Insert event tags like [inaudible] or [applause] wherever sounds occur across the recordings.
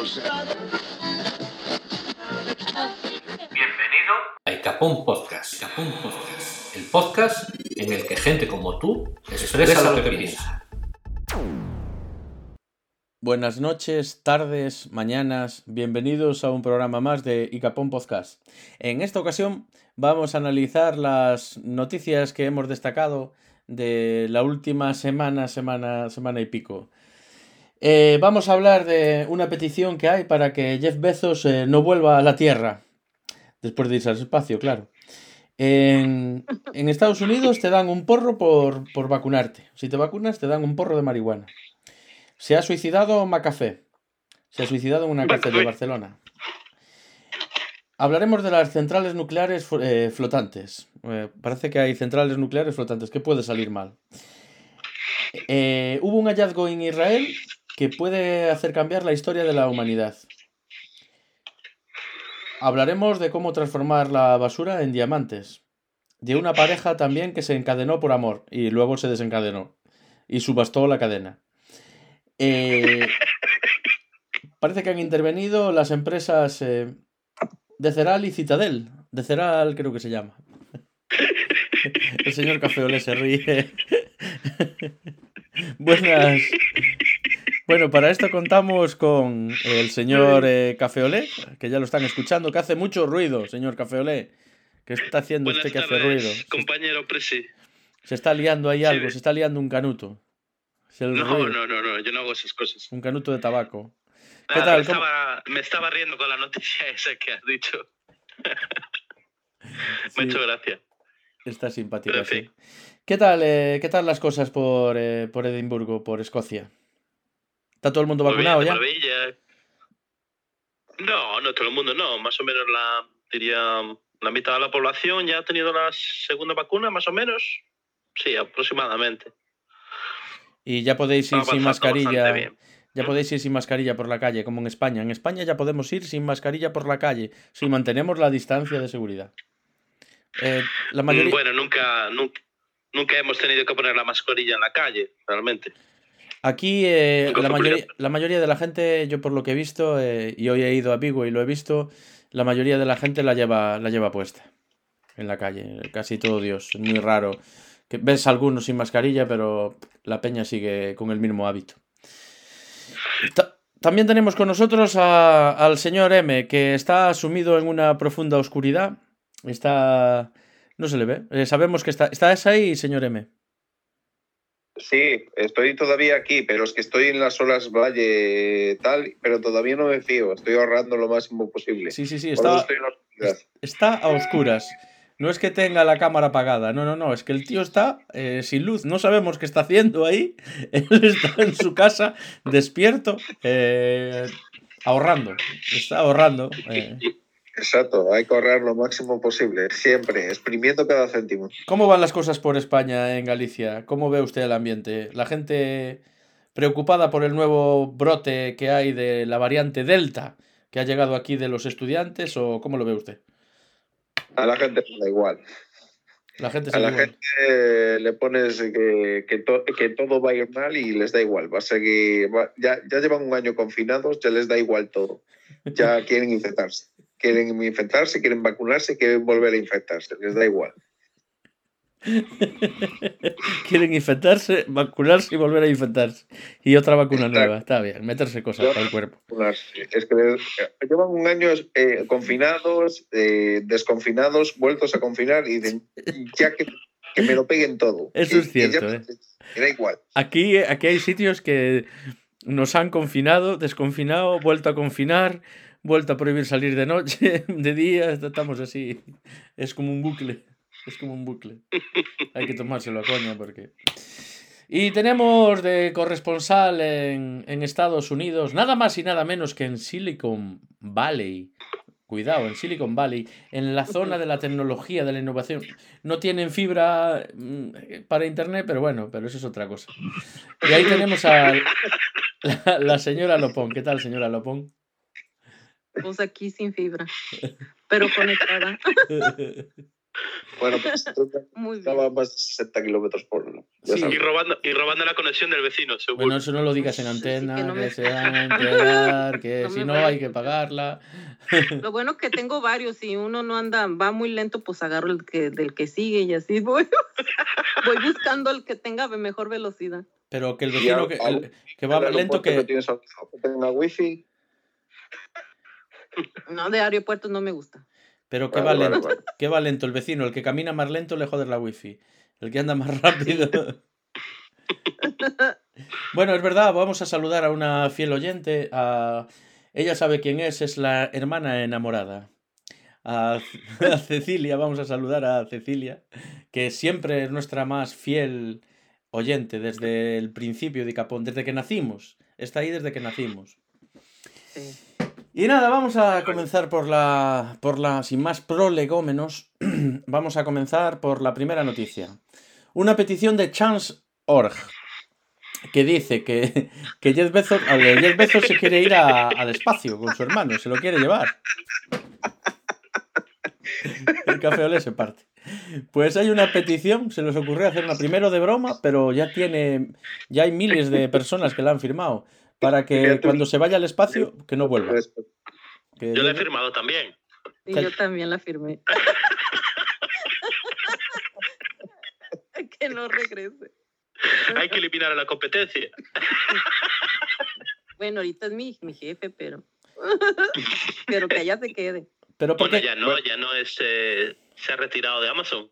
Bienvenido a Icapón Podcast. Icapón Podcast. El podcast en el que gente como tú expresa lo que piensa. Buenas noches, tardes, mañanas, bienvenidos a un programa más de Icapón Podcast. En esta ocasión vamos a analizar las noticias que hemos destacado de la última semana, semana, semana y pico. Eh, vamos a hablar de una petición que hay para que Jeff Bezos eh, no vuelva a la Tierra, después de irse al espacio, claro. En, en Estados Unidos te dan un porro por, por vacunarte. Si te vacunas, te dan un porro de marihuana. Se ha suicidado Macafé. Se ha suicidado en una cárcel de Barcelona. Hablaremos de las centrales nucleares eh, flotantes. Parece que hay centrales nucleares flotantes. ¿Qué puede salir mal? Eh, hubo un hallazgo en Israel que puede hacer cambiar la historia de la humanidad. Hablaremos de cómo transformar la basura en diamantes. De una pareja también que se encadenó por amor y luego se desencadenó y subastó la cadena. Eh, parece que han intervenido las empresas eh, de Ceral y Citadel. De Ceral creo que se llama. El señor Cafeolé se ríe. [laughs] Buenas. Bueno, para esto contamos con el señor eh, Cafeolé, que ya lo están escuchando, que hace mucho ruido, señor Cafeolé. ¿Qué está haciendo Buenas usted que hace ruido? Compañero Presi. Se está liando ahí algo, se está liando un canuto. No, ruido, no, no, no, yo no hago esas cosas. Un canuto de tabaco. ¿Qué Nada, tal? Me ¿Cómo- estaba, me estaba riendo con la noticia [laughs] esa que has dicho. [laughs] Sí. Me ha hecho gracia. Está simpática, sí. ¿Qué tal, eh, ¿Qué tal las cosas por, eh, por Edimburgo, por Escocia? ¿Está todo el mundo vacunado bien, ya? No, no todo el mundo, no. Más o menos la, diría, la mitad de la población ya ha tenido la segunda vacuna, más o menos. Sí, aproximadamente. Y ya podéis ir sin mascarilla. Ya podéis ir sin mascarilla por la calle, como en España. En España ya podemos ir sin mascarilla por la calle, si mantenemos la distancia de seguridad. Eh, la mayoría... Mm, Bueno, nunca, nunca, nunca hemos tenido que poner la mascarilla en la calle, realmente. Aquí eh, la, mayoría, obligatorio. la mayoría de la gente, yo por lo que he visto, eh, y hoy he ido a Vigo y lo he visto, la mayoría de la gente la lleva, la lleva puesta en la calle. Casi todo Dios. Es muy raro. Que ves algunos sin mascarilla, pero la peña sigue con el mismo hábito. Ta- también tenemos con nosotros a- al señor M, que está sumido en una profunda oscuridad. Está... No se le ve. Eh, sabemos que está... ¿Estás ahí, señor M? Sí, estoy todavía aquí, pero es que estoy en las olas valle tal, pero todavía no me fío, estoy ahorrando lo máximo posible. Sí, sí, sí. Está a oscuras. No es que tenga la cámara apagada, no, no, no, es que el tío está eh, sin luz, no sabemos qué está haciendo ahí. [laughs] Él está en su casa, despierto, eh, ahorrando, está ahorrando. eh. Exacto, hay que ahorrar lo máximo posible, siempre, exprimiendo cada céntimo. ¿Cómo van las cosas por España, en Galicia? ¿Cómo ve usted el ambiente? ¿La gente preocupada por el nuevo brote que hay de la variante Delta que ha llegado aquí de los estudiantes o cómo lo ve usted? A la gente da igual. La gente A la igual. gente le pones que, que, to- que todo va a ir mal y les da igual. Va a seguir, va- ya, ya llevan un año confinados, ya les da igual todo. Ya quieren infectarse. Quieren infectarse, quieren vacunarse, quieren volver a infectarse. Les da igual. [laughs] Quieren infectarse, vacunarse y volver a infectarse. Y otra vacuna Exacto. nueva. Está bien, meterse cosas para el cuerpo. Es que les- llevan un año eh, confinados, eh, desconfinados, vueltos a confinar y dicen, ya que, que me lo peguen todo. Eso Y- es cierto, ya- ¿eh? da igual. Aquí, aquí hay sitios que nos han confinado, desconfinado, vuelto a confinar, vuelto a prohibir salir de noche, [laughs] de día. Estamos así. Es como un bucle. Es como un bucle. Hay que tomárselo a coña porque. Y tenemos de corresponsal en, en Estados Unidos, nada más y nada menos que en Silicon Valley. Cuidado, en Silicon Valley, en la zona de la tecnología, de la innovación. No tienen fibra mm, para internet, pero bueno, pero eso es otra cosa. Y ahí tenemos a la, la señora Lopón. ¿Qué tal, señora Lopón? Pues aquí sin fibra, pero conectada. Bueno, pues Muy bien. estaba a más de 60 kilómetros por hora. Sí. Y robando, y robando la conexión del vecino, seguro. Bueno, eso no lo digas en Sí, antena, que no que, me- se van a [laughs] enterar, que No si no hay que pagarla. Lo bueno es que tengo varios. Si uno no anda, va muy lento, pues agarro el que, del que sigue y así voy. [laughs] voy buscando el que tenga mejor velocidad. Pero que el vecino que, al- el- que va El lento aeropuerto que... tenga wifi. No, de aeropuertos no me gusta. Pero que Vale, va vale, lento, vale. que va lento el vecino, el que camina más lento le joder la wifi. El que anda más rápido. [laughs] bueno, es verdad, vamos a saludar a una fiel oyente. A... Ella sabe quién es, es la hermana enamorada. A, [laughs] a Cecilia, vamos a saludar a Cecilia, que siempre es nuestra más fiel oyente desde el principio de Capón, desde que nacimos. Está ahí desde que nacimos. Sí. Y nada, vamos a comenzar por la, por la, sin más prolegómenos, [clears throat] vamos a comenzar por la primera noticia. Una petición de Chance.org que dice que, que Jeff, Bezos, a ver, Jeff Bezos se quiere ir a- al espacio con su hermano, se lo quiere llevar. El café olé se parte. Pues hay una petición, se les ocurrió hacer una primero de broma, pero ya tiene, ya hay miles de personas que la han firmado para que cuando se vaya al espacio, que no vuelva. Que Yo la he firmado también. Y yo también la firmé. [laughs] que no regrese. Hay que eliminar a la competencia. Bueno, ahorita es mi, mi jefe, pero. pero que allá se quede. Pero Bueno, porque ya no, ya no es. eh, se ha retirado de Amazon.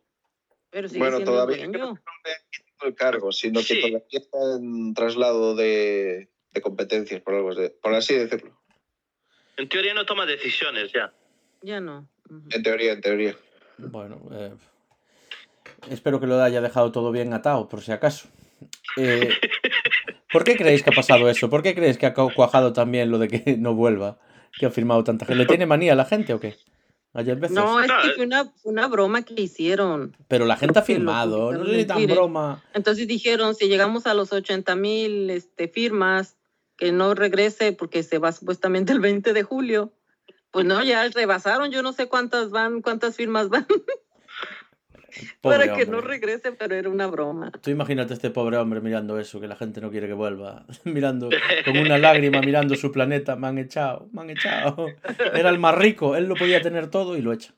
Pero sigue Bueno, todavía el dueño. el cargo, sino que todavía está en traslado de, de competencias, por, algo así, por así decirlo. En teoría no toma decisiones ya. Ya no. En teoría, en teoría. Bueno, eh, espero que lo haya dejado todo bien atado, por si acaso. Eh, ¿Por qué creéis que ha pasado eso? ¿Por qué creéis que ha cu- cuajado también lo de que [laughs] no vuelva? Que ha firmado tanta gente. ¿Le tiene manía a la gente o qué? A Jeff Bezos. No, es que fue una, una broma que hicieron. Pero la gente ha firmado. No en tan broma. Entonces dijeron, si llegamos a los 80 mil este, firmas, que no regrese porque se va supuestamente el 20 de julio. Pues no, ya rebasaron, yo no sé cuántas van, cuántas firmas van [laughs] [laughs] para que hombre. no regrese, pero era una broma. Tú imagínate este pobre hombre mirando eso, que la gente no quiere que vuelva. [laughs] mirando con una lágrima, mirando su planeta. Me han echado, me han echado. Era el más rico, él lo podía tener todo y lo echa.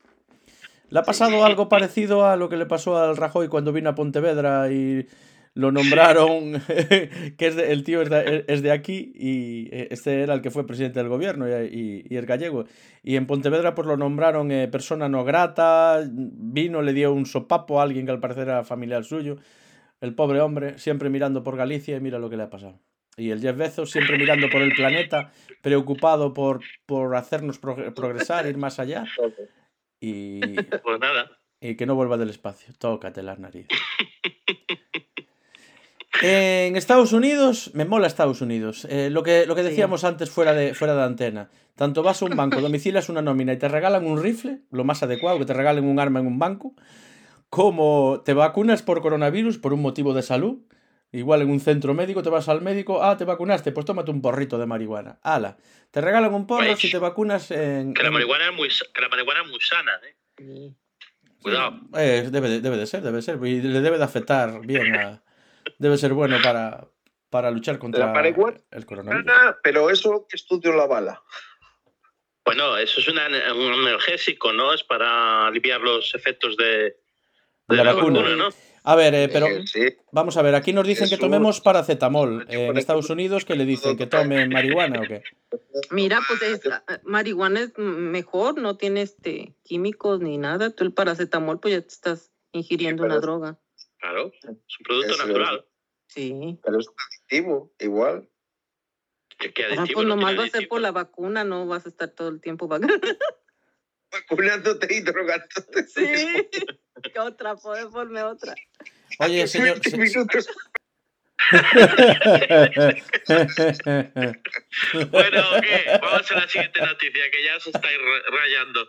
¿Le ha pasado algo parecido a lo que le pasó al Rajoy cuando vino a Pontevedra y lo nombraron, [laughs] que es de- el tío es de, es de aquí y eh, este era el que fue presidente del gobierno y, y- y es gallego. Y en Pontevedra pues lo nombraron eh, persona no grata, vino, le dio un sopapo a alguien que al parecer era familiar suyo. El pobre hombre siempre mirando por Galicia y mira lo que le ha pasado. Y el Jeff Bezos siempre mirando por el planeta, preocupado por, por hacernos prog- progresar, ir más allá [laughs] y, [laughs] Pues nada. y que no vuelva del espacio. Tócate las narices. En Estados Unidos, me mola Estados Unidos. Eh, lo, que, lo que Sí. decíamos antes fuera de, fuera de antena. Tanto vas a un banco, [laughs] domicilias una nómina y te regalan un rifle, lo más adecuado, que te regalen un arma en un banco, como te vacunas por coronavirus por un motivo de salud. Igual en un centro médico te vas al médico, ah, te vacunaste, pues tómate un porrito de marihuana. Ala, te regalan un porro Pues, si te vacunas en... Que la marihuana es muy, que la marihuana es muy sana, ¿eh? Sí. Cuidado. Eh, debe, de, debe de ser, debe ser. Y le debe de afectar bien a... Debe ser bueno para, para luchar contra La el coronavirus. Pero eso que estudio la bala. Bueno, eso es una- un analgésico, ¿no? Es para aliviar los efectos de, De la vacuna. ¿no? A ver, eh, pero Eh, sí, vamos a ver, aquí nos dicen que tomemos paracetamol. Yo En Estados Unidos, que le dicen? ¿Que tomen marihuana o qué? Mira, pues es, marihuana es mejor, no tiene este, químicos ni nada. Tú el paracetamol, pues ya te estás ingiriendo Sí, una droga. Claro, es un producto Eso- natural. Sí. pero es un adictivo, igual. Que, que Ah, adictivo, pues no nomás va a ser por la vacuna, no vas a estar todo el tiempo vacunando. [laughs] Vacunándote y drogándote. Sí. [laughs] ¿Qué otra? Puede ponme otra. Oye, señor... 20 se- minutos. [laughs] Bueno, ¿qué? Vamos a la siguiente noticia, que ya se está ra- rayando.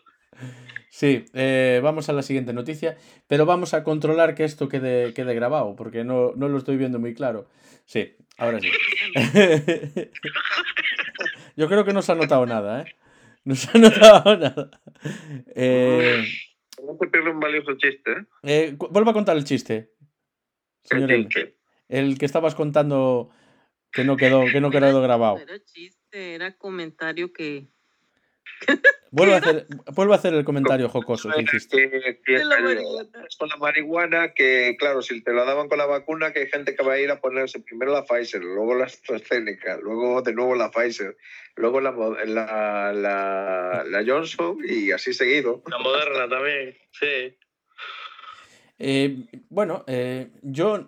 Sí, eh, vamos a la siguiente noticia, pero vamos a controlar que esto quede, quede grabado, porque no, no lo estoy viendo muy claro. Sí, ahora sí. [laughs] Yo creo que no se ha notado nada, ¿eh? No se ha notado nada. Eh, No un valioso chiste, ¿eh? Eh, vuelva a contar el chiste. Señor El chiste. El que estabas contando que no quedó, que no quedó grabado. Era chiste, era comentario que. Vuelve a hacer, vuelve a hacer el comentario jocoso que hiciste. Con la marihuana, que claro, si te la daban con la vacuna, que hay gente que va a ir a ponerse primero la Pfizer, luego la AstraZeneca, luego de nuevo la Pfizer, luego la, la, la Johnson y así seguido. La moderna también, sí. Eh, bueno, eh, yo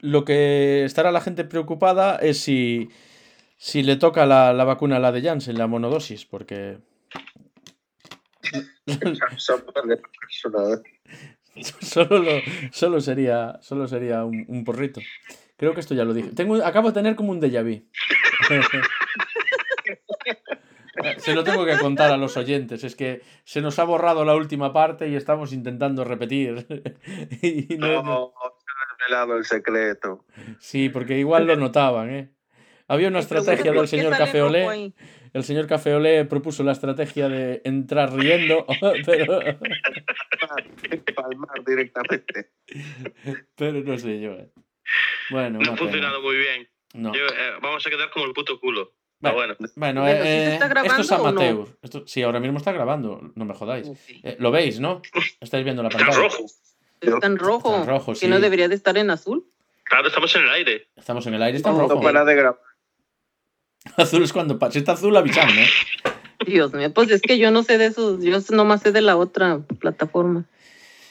lo que estará la gente preocupada es si, si le toca la, la vacuna a la de Janssen, la monodosis, porque Son de persona, ¿eh? [laughs] solo, lo- solo sería, solo sería un, un porrito. Creo que esto ya lo dije. Tengo, acabo de tener como un déjà vu. [laughs] Se lo tengo que contar a los oyentes. Es que se nos ha borrado la última parte y estamos intentando repetir. [laughs] Y no- No, no- se ha revelado el secreto. Sí, porque igual lo notaban, ¿eh? Había una estrategia del señor Café Olé. El señor Café Olé propuso la estrategia de entrar riendo, [laughs] pero, Palmar directamente. pero no sé yo. ¿eh? Bueno, No ha pena. funcionado muy bien. No. Yo, eh, vamos a quedar como el puto culo. Pero Bueno, bueno, bueno, Bueno, ¿sí se eh, está esto es no? amateur. Esto, sí, ahora mismo está grabando, no me jodáis. Sí. Eh, Lo veis, ¿no? Estáis viendo la está pantalla. rojo. Está en rojo. Está en rojo, Que no debería de estar en azul. Claro, estamos en el aire. Estamos en el aire, está en No, rojo. No para de grabar. [laughs] Azul es cuando está azul, avisame, ¿eh? Dios mío, pues es que yo no sé de esos, yo nomás sé de la otra plataforma.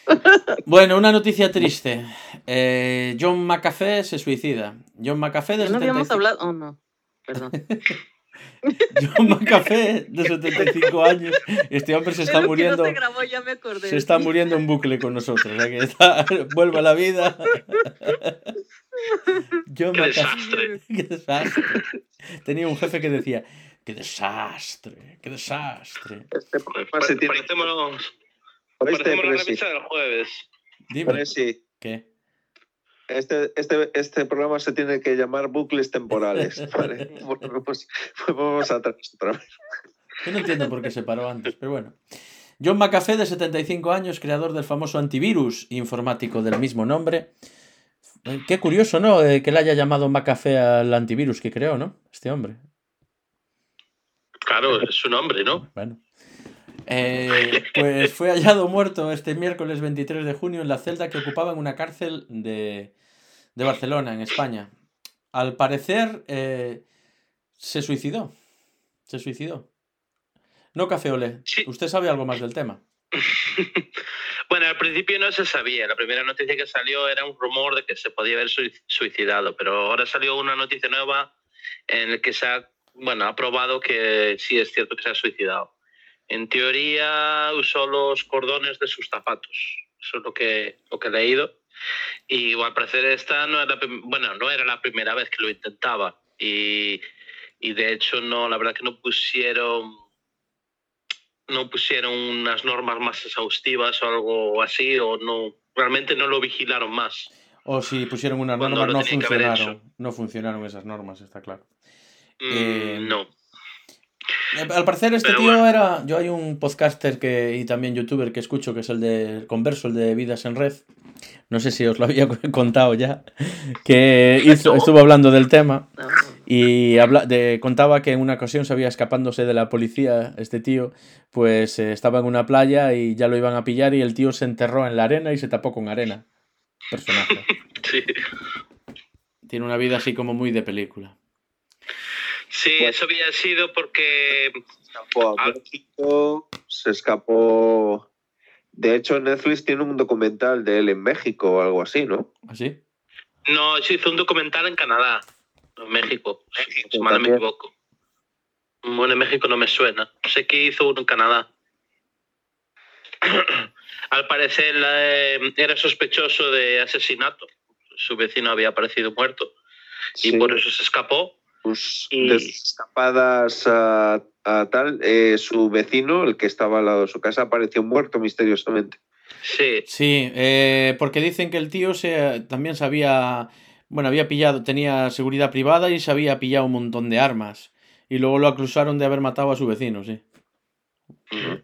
[laughs] Bueno, una noticia triste. Eh, John McAfee se suicida. John McAfee de no 75 habíamos hablado, oh no, perdón. [laughs] [laughs] John McAfee de 75 años. Este hombre se está muriendo. No se grabó, ya me acordé. Se está muriendo en bucle con nosotros. O sea que está- [laughs] vuelve a la vida. [laughs] John Qué McAfee. desastre. Qué desastre. Tenía un jefe que decía: ¡Qué desastre! ¡Qué desastre! Este Este, la revista del jueves. Dime. ¿Qué? Este, este, este programa se tiene que llamar bucles temporales. [laughs] ¿vale? Volvemos, volvemos atrás otra vez. Yo no entiendo por qué se paró antes, pero bueno. John McAfee, de 75 años, creador del famoso antivirus informático del mismo nombre. Eh, Qué curioso, ¿no? Eh, que le haya llamado McAfee al antivirus que creó, ¿no? Este hombre. Claro, es su nombre, ¿no? Bueno. Eh, pues fue hallado muerto este miércoles 23 de junio en la celda que ocupaba en una cárcel de, de Barcelona, en España. Al parecer, eh, se suicidó. Se suicidó. No. Sí. ¿Usted sabe algo más del tema? [laughs] Bueno, al principio no se sabía. La primera noticia que salió era un rumor de que se podía haber sui- suicidado, pero ahora salió una noticia nueva en la que se ha, bueno, ha probado que sí es cierto que se ha suicidado. En teoría usó los cordones de sus zapatos. Eso es lo que, lo que he leído. Y al parecer esta no era, bueno, no era la primera vez que lo intentaba. Y, y de hecho no, la verdad que no pusieron no pusieron unas normas más exhaustivas o algo así, o no realmente no lo vigilaron más. O si pusieron unas normas, no funcionaron. No funcionaron esas normas, está claro. Mm, Eh, no. Eh, Al parecer este Pero tío bueno. era... Yo hay un podcaster que, y también youtuber que escucho, que es el de Converso, el de Vidas en Red. No sé si os lo [laughs] había contado ya. Que [laughs] hizo- estuvo hablando del tema. No. Y habla, de, contaba que en una ocasión se había escapándose de la policía, este tío, pues eh, estaba en una playa y ya lo iban a pillar y el tío se enterró en la arena y se tapó con arena. Personaje. [laughs] Sí, Tiene una vida así como muy de película. Sí Bueno. eso había sido porque escapó a Ah. México, se escapó. De hecho, Netflix tiene un documental de él en México o algo así, ¿no? ¿Así? no se hizo un documental en Canadá, no en México, México si mal no me equivoco. Bueno, en México no me suena. Sé que hizo uno en Canadá. [clears throat] Al parecer eh, era sospechoso de asesinato. Su vecino había aparecido muerto y Sí, por eso se escapó. Pues, y- de sus escapadas a, a tal, eh, su vecino, el que estaba al lado de su casa, apareció muerto misteriosamente. Sí, Sí, eh, porque dicen que el tío se, también sabía, bueno, había pillado, tenía seguridad privada y se había pillado un montón de armas. Y luego lo acusaron de haber matado a su vecino, sí.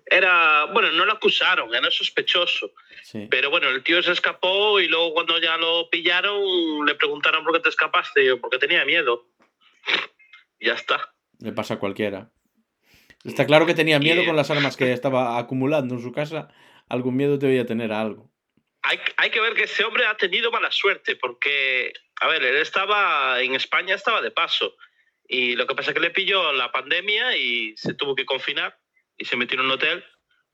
Era, bueno, no lo acusaron, era sospechoso. Sí. Pero bueno, el tío se escapó y luego cuando ya lo pillaron le preguntaron por qué te escapaste. Y yo, porque tenía miedo. Ya está. Le pasa a cualquiera. Está claro que tenía miedo con las armas que estaba acumulando en su casa. Algún miedo debía tener a algo. Hay, hay que ver que ese hombre ha tenido mala suerte porque, a ver, él estaba en España, estaba de paso. Y lo que pasa es que le pilló la pandemia y se tuvo que confinar y se metió en un hotel,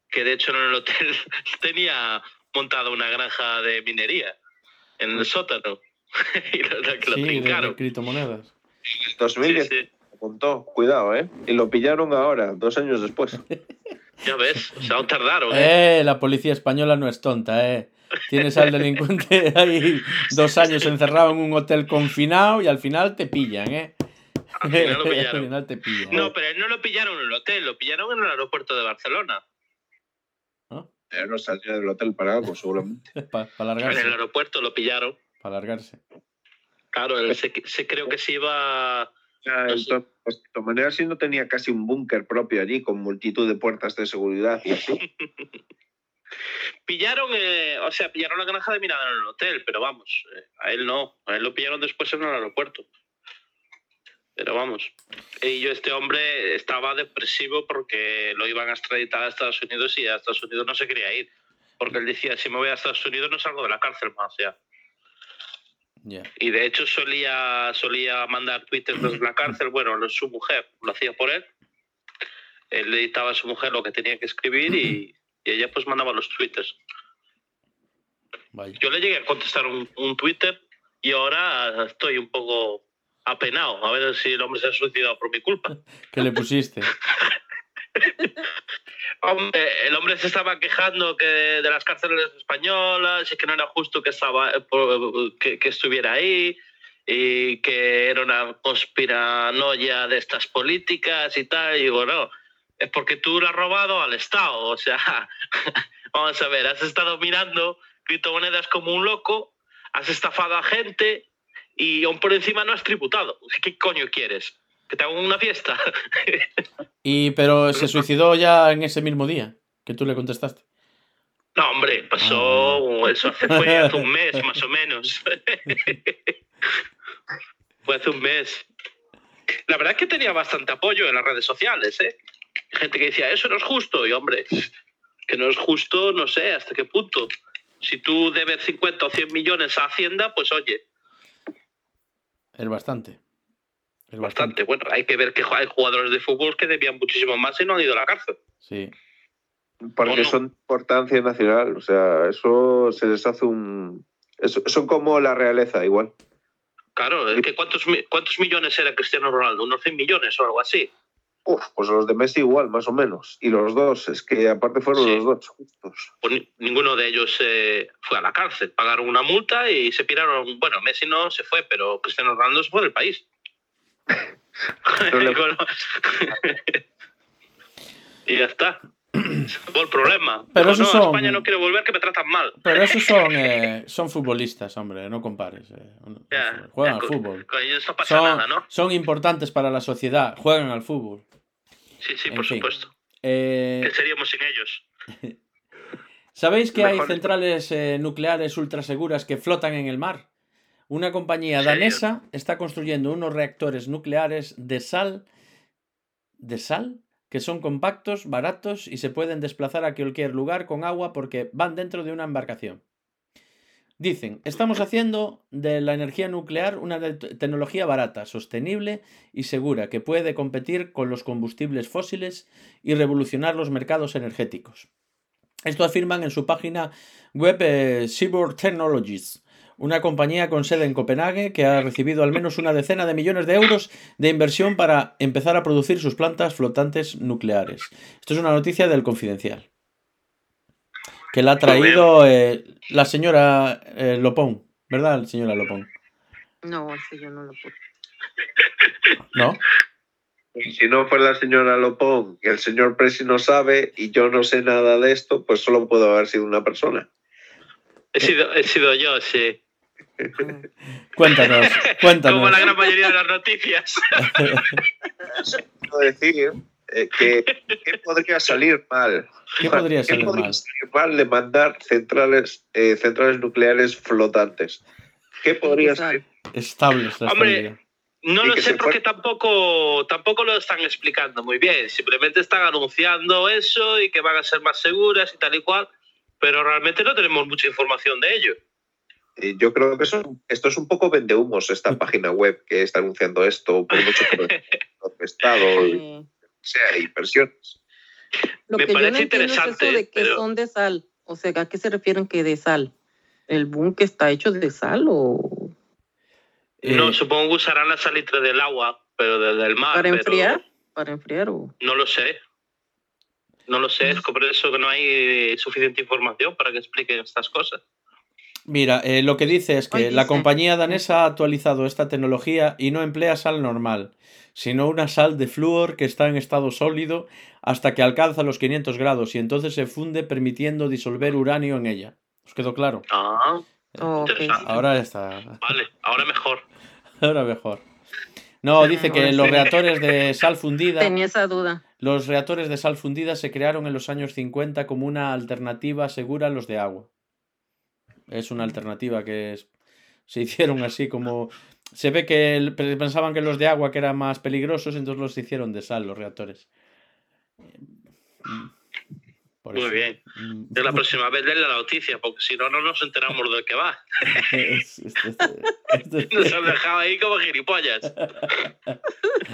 que de hecho en el hotel [laughs] tenía montada una granja de minería en el sótano. [laughs] y la verdad que lo Sí, de, de trincaron. criptomonedas. Sí, 2010 sí. apuntó, cuidado, ¿eh? Y lo pillaron ahora, dos años después. [laughs] Ya ves, o sea, aún tardaron. ¿eh? Eh, la policía española no es tonta, eh. Tienes al delincuente [laughs] ahí dos años encerrado en un hotel confinado y al final te pillan, eh. Al final lo [laughs] al pillaron. final te pillan. No, pero él no lo pillaron en el hotel, lo pillaron en el aeropuerto de Barcelona. Ya no salía del hotel para algo, seguramente. Para En largarse. el aeropuerto lo pillaron. Para largarse. Claro, él se, se creo que se iba. Entonces, pues, de todas maneras, sí no tenía casi un búnker propio allí, con multitud de puertas de seguridad y así. [laughs] Pillaron, eh, o sea, pillaron la granja de mirada en el hotel, pero vamos, eh, a él no. A él lo pillaron después en el aeropuerto. Pero vamos. Y yo, este hombre estaba depresivo porque lo iban a extraditar a Estados Unidos y a Estados Unidos no se quería ir. Porque él decía, si me voy a Estados Unidos no salgo de la cárcel más. O sea, Ya. Y de hecho solía, solía mandar twitters desde la cárcel. Bueno, su mujer lo hacía por él. Él le dictaba a su mujer lo que tenía que escribir y, y ella pues mandaba los twitters. Vaya. Yo le llegué a contestar un, un Twitter y ahora estoy un poco apenado. A ver si el hombre se ha suicidado por mi culpa. [laughs] ¿Qué le pusiste? [laughs] Hombre, el hombre se estaba quejando que de las cárceles españolas y que no era justo que, estaba, eh, que, que estuviera ahí y que era una conspiranoia de estas políticas y tal. Y digo, no, es porque tú lo has robado al Estado. O sea, [laughs] vamos a ver, has estado mirando criptomonedas como un loco, has estafado a gente y aún por encima no has tributado. ¿Qué coño quieres? ¿Que te haga una fiesta? [laughs] Y, pero se suicidó ya en ese mismo día que tú le contestaste. No, hombre, pasó eso hace, fue hace un mes más o menos. [laughs] fue hace un mes. La verdad es que tenía bastante apoyo en las redes sociales, ¿eh? Gente que decía, eso no es justo. Y hombre, que no es justo, no sé hasta qué punto. Si tú debes 50 o 100 millones a Hacienda, pues oye, Es bastante. Es bastante. Bueno, hay que ver que hay jugadores de fútbol que debían muchísimo más y no han ido a la cárcel. Sí. Porque ¿O no? son de importancia nacional. O sea, eso se les hace un. eso- son como la realeza, igual. Claro, es que ¿cuántos, ¿cuántos millones era Cristiano Ronaldo? ¿Unos 100 millones o algo así? Uf, pues los de Messi igual, más o menos. Y los dos, es que aparte fueron Sí. los dos justos. pues ni- ninguno de ellos eh, fue a la cárcel. Pagaron una multa y se piraron. Bueno, Messi no se fue, pero Cristiano Ronaldo se fue del país. Bueno. y ya está. Acabó el problema. Pero no, son- España no quiero volver, que me tratan mal. Pero esos son, eh, son futbolistas, hombre, no compares. eh. Ya, Juegan ya, al fútbol. Con no pasa Son, nada, ¿no? son importantes para la sociedad, juegan al fútbol. Sí, sí, en por fin. supuesto. Eh, ¿Qué seríamos sin ellos? [laughs] ¿Sabéis que hay Mejor- centrales eh, nucleares ultraseguras que flotan en el mar? Una compañía danesa está construyendo unos reactores nucleares de sal, de sal, que son compactos, baratos y se pueden desplazar a cualquier lugar con agua porque van dentro de una embarcación. Dicen, estamos haciendo de la energía nuclear una tecnología barata, sostenible y segura que puede competir con los combustibles fósiles y revolucionar los mercados energéticos. Esto afirman en su página web eh, Technologies, una compañía con sede en Copenhague que ha recibido al menos una decena de millones de euros de inversión para empezar a producir sus plantas flotantes nucleares. Esto es una noticia del Confidencial. Que la ha traído eh, la señora eh, Lopón, ¿verdad, señora Lopón? No, ese yo no lo puedo. ¿No? Si no fuera la señora Lopón, que el señor Presi no sabe y yo no sé nada de esto, pues solo puedo haber sido una persona. He sido, he sido yo, sí. [laughs] Cuéntanos, Como cuéntanos. la gran mayoría de las noticias. [laughs] Quiero decir eh, ¿qué, qué podría salir mal? ¿Qué podría salir mal? salir mal de mandar centrales, eh, centrales nucleares flotantes? ¿Qué podría salir? Estables la Hombre. No lo que sé porque tampoco, tampoco lo están explicando muy bien. Simplemente están anunciando eso y que van a ser más seguras y tal y cual, pero realmente no tenemos mucha información de ello. Eh, Yo creo que eso- esto es un poco vendehumos, esta página web que está anunciando esto, por mucho que [laughs] Estado, y sea inversiones. Lo Me que yo no parece entiendo es eso interesante, de que pero- son de sal. O sea, ¿a qué se refieren que de sal? ¿El búnker está hecho de sal o no, Eh, supongo que usarán la salitre del agua, pero del, del mar. para pero enfriar? Para enfriar o No lo sé. No lo sé, es por eso que no hay suficiente información para que expliquen estas cosas. Mira, eh, lo que dice es que la compañía danesa ha actualizado esta tecnología y no emplea sal normal, sino una sal de flúor que está en estado sólido hasta que alcanza los 500 grados y entonces se funde permitiendo disolver uranio en ella. ¿Os quedó claro? Ah, Oh. Interesante. Ahora ya está. vale, ahora mejor. [laughs] Ahora mejor. No, dice que los reactores de [laughs] sal fundida, Tenía esa duda. los reactores de sal fundida se crearon en los años 50 como una alternativa segura a los de agua. Es una alternativa que es- se [laughs] hicieron así como se ve que el- pensaban que los de agua que eran más peligrosos, entonces los hicieron de sal los reactores. Por Muy eso. bien. Mm, De la próxima vez denle la noticia, porque si no, no nos enteramos de qué va. [laughs] Nos han dejado ahí como gilipollas.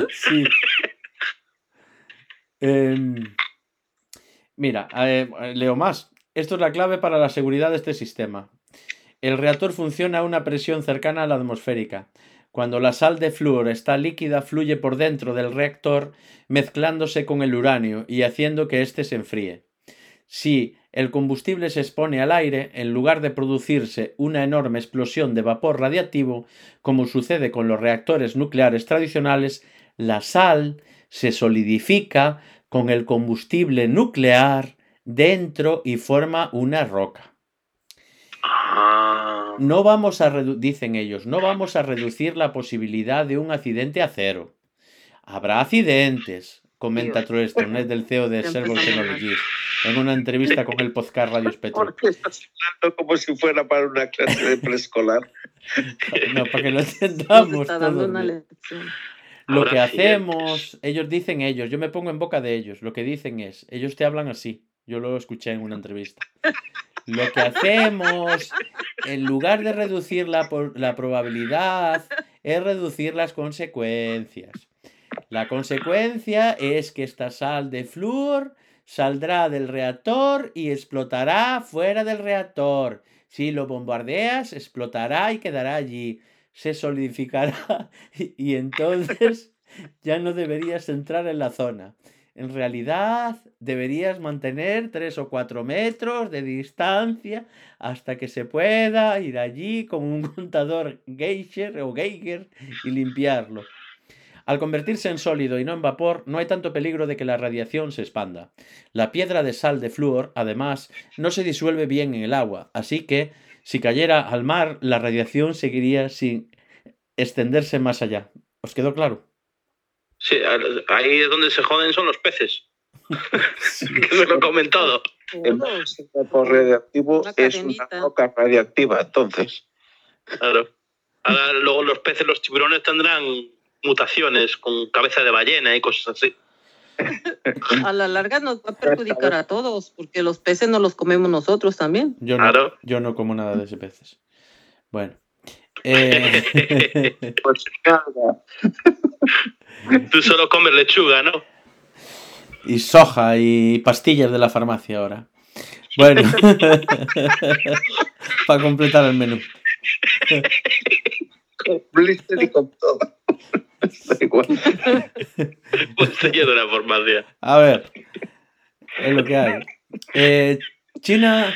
Sí. Em, mira, eh, leo más. Esto es la clave para la seguridad de este sistema. El reactor funciona a una presión cercana a la atmosférica. Cuando la sal de flúor está líquida, fluye por dentro del reactor, mezclándose con el uranio y haciendo que éste se enfríe. Si el combustible se expone al aire, en lugar de producirse una enorme explosión de vapor radiactivo, como sucede con los reactores nucleares tradicionales, la sal se solidifica con el combustible nuclear dentro y forma una roca. Ah, No vamos a redu- dicen ellos, no vamos a reducir la posibilidad de un accidente a cero. Habrá accidentes, comenta. Troy Stornet del CEO de Servo. Technologies en una entrevista con el podcast Radio Spectrum. ¿Por qué estás hablando como si fuera para una clase de preescolar? [laughs] No, para que lo entendamos está dando todos una bien. lección. Lo que hacemos, ellos dicen ellos, yo me pongo en boca de ellos, lo que dicen es, ellos te hablan así, yo lo escuché en una entrevista. Lo que hacemos, en lugar de reducir la, la probabilidad, es reducir las consecuencias. La consecuencia es que esta sal de flúor saldrá del reactor y explotará fuera del reactor. Si lo bombardeas, explotará y quedará allí. Se solidificará [laughs] y entonces ya no deberías entrar en la zona. En realidad deberías mantener 3 o 4 metros de distancia hasta que se pueda ir allí con un contador Geiger o Geiger y limpiarlo. Al convertirse en sólido y no en vapor, no hay tanto peligro de que la radiación se expanda. La piedra de sal de flúor, además, no se disuelve bien en el agua, así que si cayera al mar, la radiación seguiría sin extenderse más allá. ¿Os quedó claro? Sí, ahí es donde se joden son los peces. [laughs] que se lo comen todo. El radiactivo Una es una roca radiactiva, entonces. Claro. Ahora luego los peces, los tiburones tendrán mutaciones con cabeza de ballena y cosas así. A la larga nos va a perjudicar a todos, porque los peces no los comemos nosotros también. Yo no, Claro. yo no como nada de ese peces. Bueno. Eh, Pues [laughs] Tú solo comes lechuga, ¿no? y soja y pastillas de la farmacia ahora. Bueno. [laughs] Para completar el menú. con blister y con todo. Da igual. Pues de farmacia. A ver. Es lo que hay. Eh, China,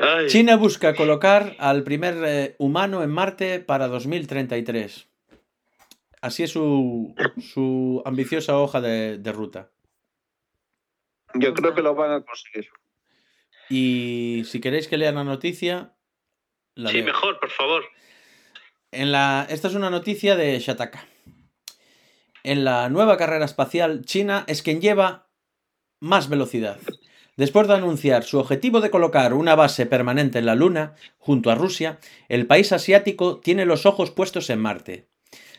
Ay, China busca colocar al primer eh, humano en Marte para 2033. Así es su, su ambiciosa hoja de, de ruta. Yo creo que lo van a conseguir. Y si queréis que lea la noticia, la sí, leo. mejor, por favor. En la, esta es una noticia de Shataka. en la nueva carrera espacial, China es quien lleva más velocidad. Después de anunciar su objetivo de colocar una base permanente en la Luna, junto a Rusia, el país asiático tiene los ojos puestos en Marte.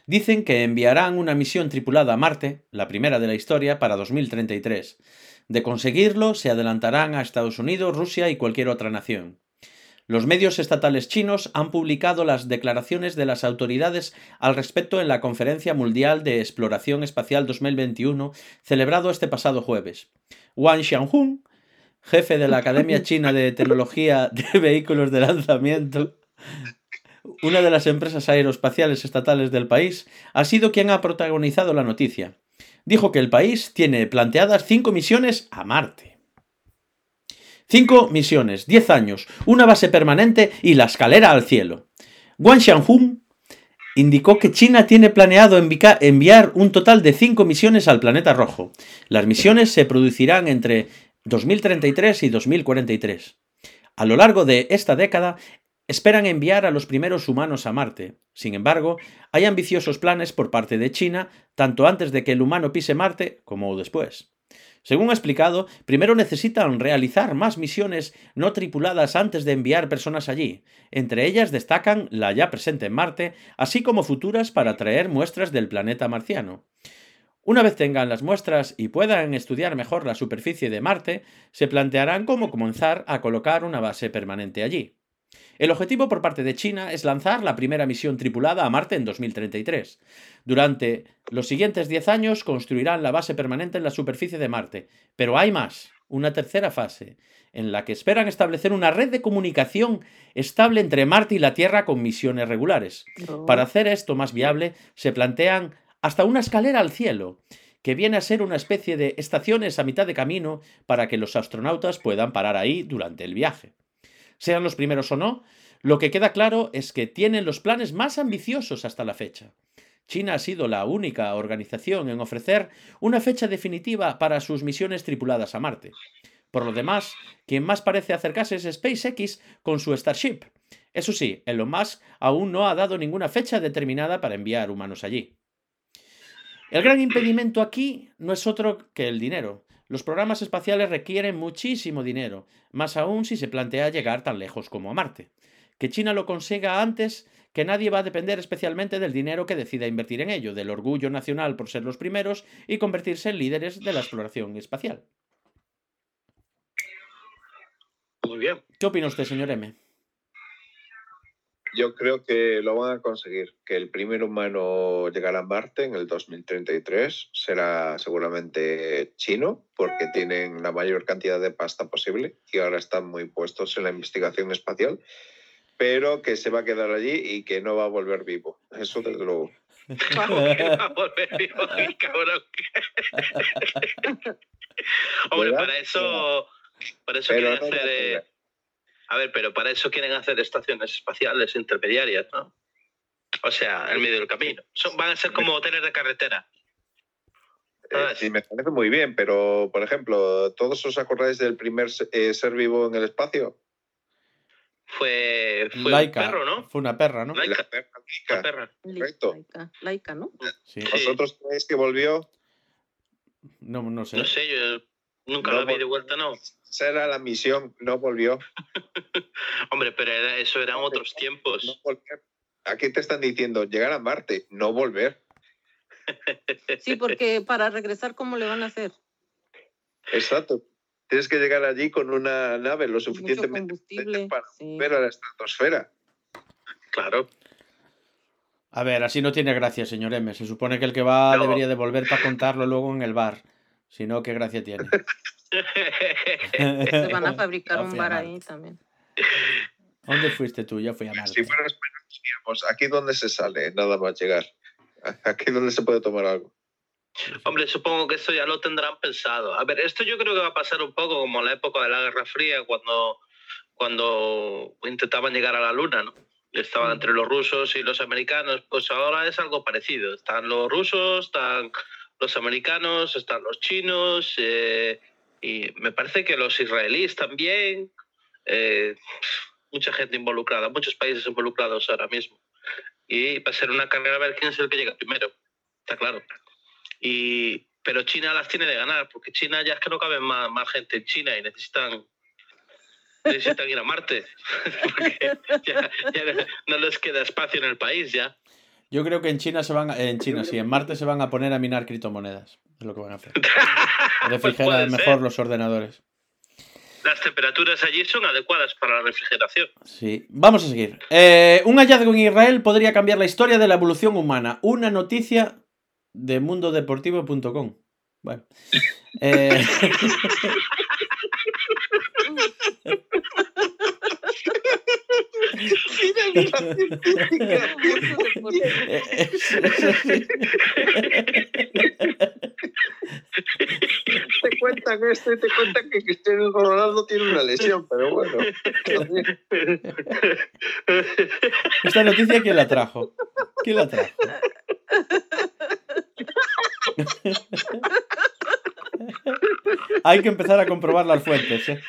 Dicen que enviarán una misión tripulada a Marte, la primera de la historia, para 2033. De conseguirlo, se adelantarán a Estados Unidos, Rusia y cualquier otra nación. Los medios estatales chinos han publicado las declaraciones de las autoridades al respecto en la Conferencia Mundial de Exploración Espacial 2021 celebrado este pasado jueves. Wang Xianhun, jefe de la Academia [laughs] China de Tecnología de Vehículos de Lanzamiento, una de las empresas aeroespaciales estatales del país, ha sido quien ha protagonizado la noticia. Dijo que el país tiene planteadas cinco misiones a Marte. Cinco misiones, diez años, una base permanente y la escalera al cielo. Wang Xianhun indicó que China tiene planeado enviar un total de cinco misiones al planeta rojo. Las misiones se producirán entre 2033 y 2043. A lo largo de esta década, esperan enviar a los primeros humanos a Marte. Sin embargo, hay ambiciosos planes por parte de China, tanto antes de que el humano pise Marte como después. Según ha explicado, primero necesitan realizar más misiones no tripuladas antes de enviar personas allí. Entre ellas destacan la ya presente en Marte, así como futuras para traer muestras del planeta marciano. Una vez tengan las muestras y puedan estudiar mejor la superficie de Marte, se plantearán cómo comenzar a colocar una base permanente allí. El objetivo por parte de China es lanzar la primera misión tripulada a Marte en 2033. Durante los siguientes 10 años construirán la base permanente en la superficie de Marte. Pero hay más, una tercera fase, en la que esperan establecer una red de comunicación estable entre Marte y la Tierra con misiones regulares. Para hacer esto más viable, se plantean hasta una escalera al cielo, que viene a ser una especie de estaciones a mitad de camino para que los astronautas puedan parar ahí durante el viaje sean los primeros o no, lo que queda claro es que tienen los planes más ambiciosos hasta la fecha. China ha sido la única organización en ofrecer una fecha definitiva para sus misiones tripuladas a Marte. Por lo demás, quien más parece acercarse es SpaceX con su Starship. Eso sí, Elon Musk aún no ha dado ninguna fecha determinada para enviar humanos allí. El gran impedimento aquí no es otro que el dinero. Los programas espaciales requieren muchísimo dinero, más aún si se plantea llegar tan lejos como a Marte. Que China lo consiga antes, que nadie va a depender especialmente del dinero que decida invertir en ello, del orgullo nacional por ser los primeros y convertirse en líderes de la exploración espacial. Muy bien. ¿Qué opina usted, señor M? Yo creo que lo van a conseguir, que el primer humano llegará a Marte en el 2033 será seguramente chino, porque tienen la mayor cantidad de pasta posible y ahora están muy puestos en la investigación espacial, pero que se va a quedar allí y que no va a volver vivo. Eso desde luego. [laughs] [laughs] Hombre, para eso, para eso hacer... A ver, pero para eso quieren hacer estaciones espaciales intermediarias, ¿no? O sea, en medio del camino. Son, van a ser como hoteles de carretera. Eh, sí, me parece muy bien, pero por ejemplo, ¿todos os acordáis del primer eh, ser vivo en el espacio? Fue, fue un perro, ¿no? Fue una perra, ¿no? Laika. La perra, Laika. La perra. Correcto. Laika, Laika, ¿no? Sí. ¿Vosotros creéis que volvió? No, no sé. No sé, yo nunca No, la vi de vuelta, no. Esa era la misión, no volvió. [laughs] Hombre, pero era- eso eran otros tiempos. No volver. Aquí te están diciendo llegar a Marte, no volver. [laughs] Sí, porque para regresar, ¿cómo le van a hacer? Exacto. Tienes que llegar allí con una nave lo suficientemente para sí. volver a la estratosfera. Claro. A ver, así no tiene gracia, señor M. Se supone que el que va No. debería de volver para contarlo luego en el bar. Si no, ¿qué gracia tiene? [laughs] Se van a fabricar Ya un bar ahí también. ¿Dónde fuiste tú? Yo fui a Marte. Si fuera español, diríamos, aquí donde se sale, nada más llegar. Aquí donde se puede tomar algo. Hombre, supongo que esto ya lo tendrán pensado. A ver, esto yo creo que va a pasar un poco como en la época de la Guerra Fría, cuando, cuando intentaban llegar a la Luna, ¿no? Estaban entre los rusos y los americanos. Pues ahora es algo parecido. Están los rusos, están los americanos, están los chinos, eh, y me parece que los israelíes también. eh, mucha gente involucrada, muchos países involucrados ahora mismo. Y va a ser una carrera a ver quién es el que llega primero. Está claro. Y, pero China las tiene de ganar, porque China ya es que no cabe más, más gente en China y necesitan [laughs] necesitan ir a Marte. [laughs] Porque ya, ya no les queda espacio en el país ya. Yo creo que en China se van, a- en China sí, en Marte se van a poner a minar criptomonedas. Es lo que van a hacer. [laughs] Pues Refrigerar puede mejor los ordenadores. Las temperaturas allí son adecuadas para la refrigeración. Sí. Vamos a seguir. Eh, un hallazgo en Israel podría cambiar la historia de la evolución humana. Una noticia de mundodeportivo.com. Bueno. Eh, [laughs] [laughs] eh, es- es así. Te cuentan esto y te cuentan que Cristiano Ronaldo tiene una lesión, pero bueno. Esta noticia, ¿quién la trajo? ¿Quién la trajo? [laughs] Hay que empezar a comprobar las fuentes. ¿eh?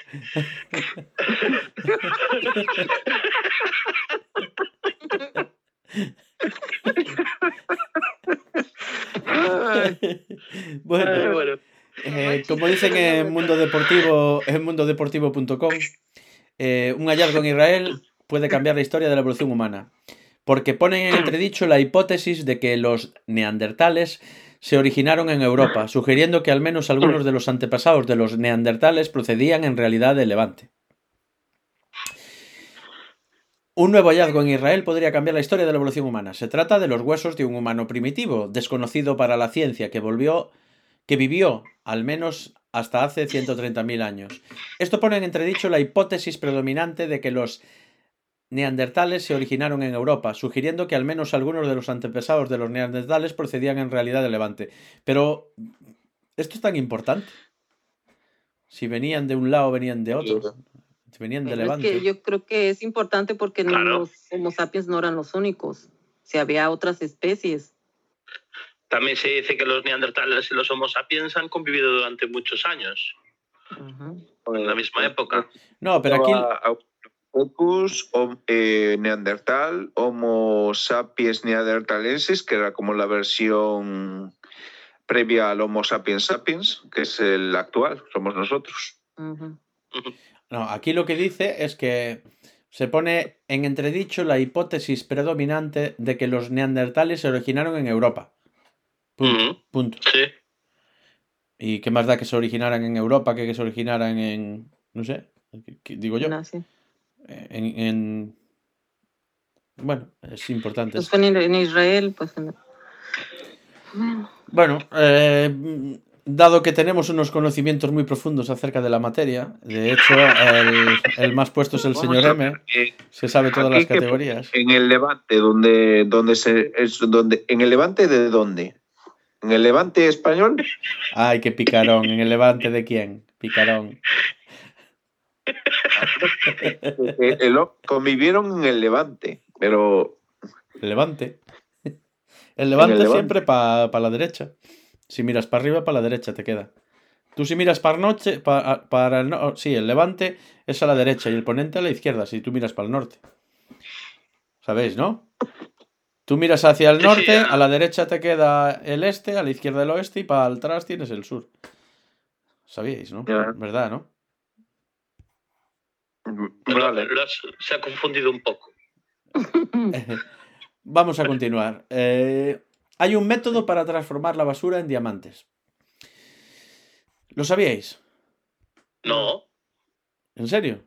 bueno, Ay, bueno. eh, como dicen en Mundo Deportivo, en mundodeportivo.com, eh, un hallazgo en Israel puede cambiar la historia de la evolución humana, porque ponen en entredicho la hipótesis de que los neandertales se originaron en Europa, sugiriendo que al menos algunos de los antepasados de los neandertales procedían en realidad del Levante. Un nuevo hallazgo en Israel podría cambiar la historia de la evolución humana. Se trata de los huesos de un humano primitivo, desconocido para la ciencia, que volvió que vivió al menos hasta hace 130.000 años. Esto pone en entredicho la hipótesis predominante de que los neandertales se originaron en Europa, sugiriendo que al menos algunos de los antepasados de los neandertales procedían en realidad del Levante. Pero, ¿esto es tan importante? Si venían de un lado, venían de otro. Si venían de es Levante. que yo creo que es importante porque no- los Homo sapiens no eran los únicos. Si había otras especies. También se dice que los neandertales y los homo sapiens han convivido durante muchos años, Ujú. en la misma época. No, pero aquí... Australopithecus, hom- eh, Neandertal, Homo sapiens neandertalensis, que era como la versión previa al Homo sapiens sapiens, que es el actual, somos nosotros. No, aquí lo que dice es que se pone en entredicho la hipótesis predominante de que los neandertales se originaron en Europa. Punto. Sí. ¿Y qué más da que se originaran en Europa que que se originaran en... no sé, ¿qué- qué digo yo? Nazi. En, en- Bueno, es importante. Pues en, en Israel, pues. en- Bueno, Bueno, eh, dado que tenemos unos conocimientos muy profundos acerca de la materia, de hecho, el, el más puesto es el señor M, se sabe todas las categorías. En el Levante, donde, donde se es donde, en el Levante de dónde? ¿En el Levante español? Ay, qué picarón. ¿En el levante de quién? Picarón. [laughs] El- convivieron en el Levante, pero El levante. El levante, Levante. siempre para la derecha. Si miras para arriba, para la derecha te queda. Tú si miras para noche, pa- para el no- sí, el levante es a la derecha y el ponente a la izquierda, si tú miras para el norte. ¿Sabéis, no? Tú miras hacia el Sí, sí, norte, a la derecha te queda el este, a la izquierda el oeste y para atrás tienes el sur. ¿Sabíais, no? ¿Verdad, no? Pero vale. lo has- se ha confundido un poco. [laughs] Vamos a continuar. Eh, hay un método para transformar la basura en diamantes. ¿Lo sabíais? No, ¿En serio?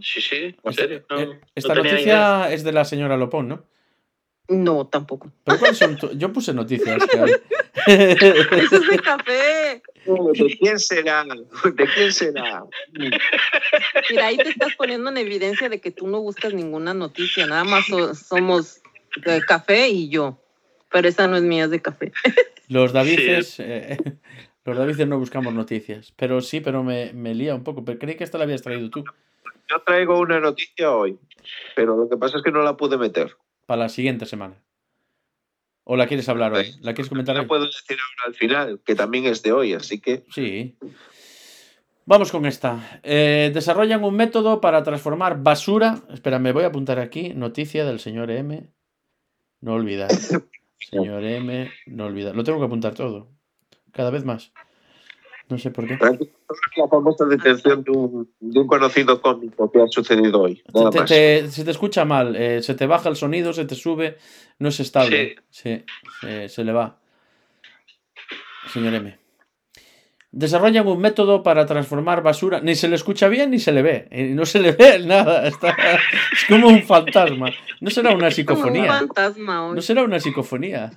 sí, sí, en Esta, serio. No, eh, no esta idea. noticia es de la señora Lopón, ¿no? No, tampoco. ¿Pero cuáles son tu- Yo puse noticias. [laughs] que hay. Eso es de café. ¿De quién será? ¿De quién será? Mira, ahí te estás poniendo en evidencia de que tú no buscas ninguna noticia. Nada más so- somos de café y yo. Pero esa no es mía, es de café. Los Davices. eh, [laughs] los Davices no buscamos noticias. Pero sí, pero me, me lía un poco. Pero creí que esta la habías traído tú. Yo traigo una noticia hoy, pero lo que pasa es que no la pude meter. Para la siguiente semana. ¿O la quieres hablar hoy? ¿La quieres comentar La hoy? puedo decir ahora al final, que también es de hoy, así que Sí. Vamos con esta. Eh, desarrollan un método para transformar basura. Espera, me voy a apuntar aquí. Noticia del señor M. No olvidar. [laughs] Señor M, no olvidar. Lo tengo que apuntar todo. Cada vez más. No sé por qué. La famosa detención de un, de un conocido cómico que ha sucedido hoy. Nada Te- más. te- se te escucha mal, eh, se te baja el sonido, se te sube, no es estable. Sí, se, se le va. Señor M. Desarrollan un método para transformar basura. Ni se le escucha bien ni se le ve. eh, No se le ve nada. Está, es como un fantasma. No será una Como un psicofonía. fantasma hoy. No será una psicofonía.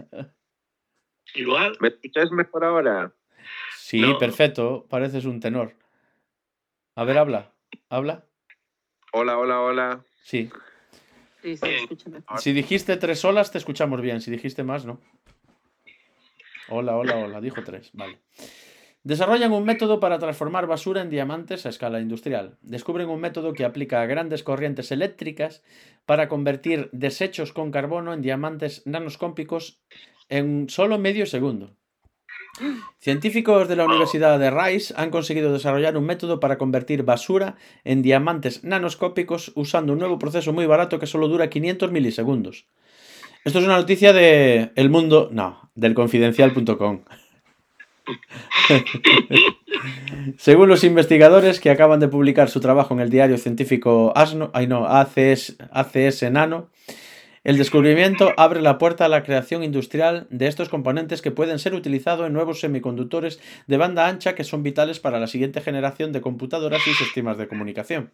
Igual. ¿Me escucháis mejor ahora? Sí, No. perfecto. Pareces un tenor. A ver, habla. ¿Habla? Hola, hola, hola. Sí. Sí, se escucha mejor. Si dijiste tres olas, te escuchamos bien. Si dijiste más, no. Hola, hola, hola. Dijo tres. Vale. Desarrollan un método para transformar basura en diamantes a escala industrial. Descubren un método que aplica a grandes corrientes eléctricas para convertir desechos con carbono en diamantes nanoscópicos en solo medio segundo. Científicos de la Universidad de Rice han conseguido desarrollar un método para convertir basura en diamantes nanoscópicos usando un nuevo proceso muy barato que solo dura 500 milisegundos. Esto es una noticia de El Mundo, no, del confidencial.com. [laughs] Según los investigadores que acaban de publicar su trabajo en el diario científico ASNO, ay no, ACS, ACS Nano, el descubrimiento abre la puerta a la creación industrial de estos componentes que pueden ser utilizados en nuevos semiconductores de banda ancha que son vitales para la siguiente generación de computadoras y sistemas de comunicación.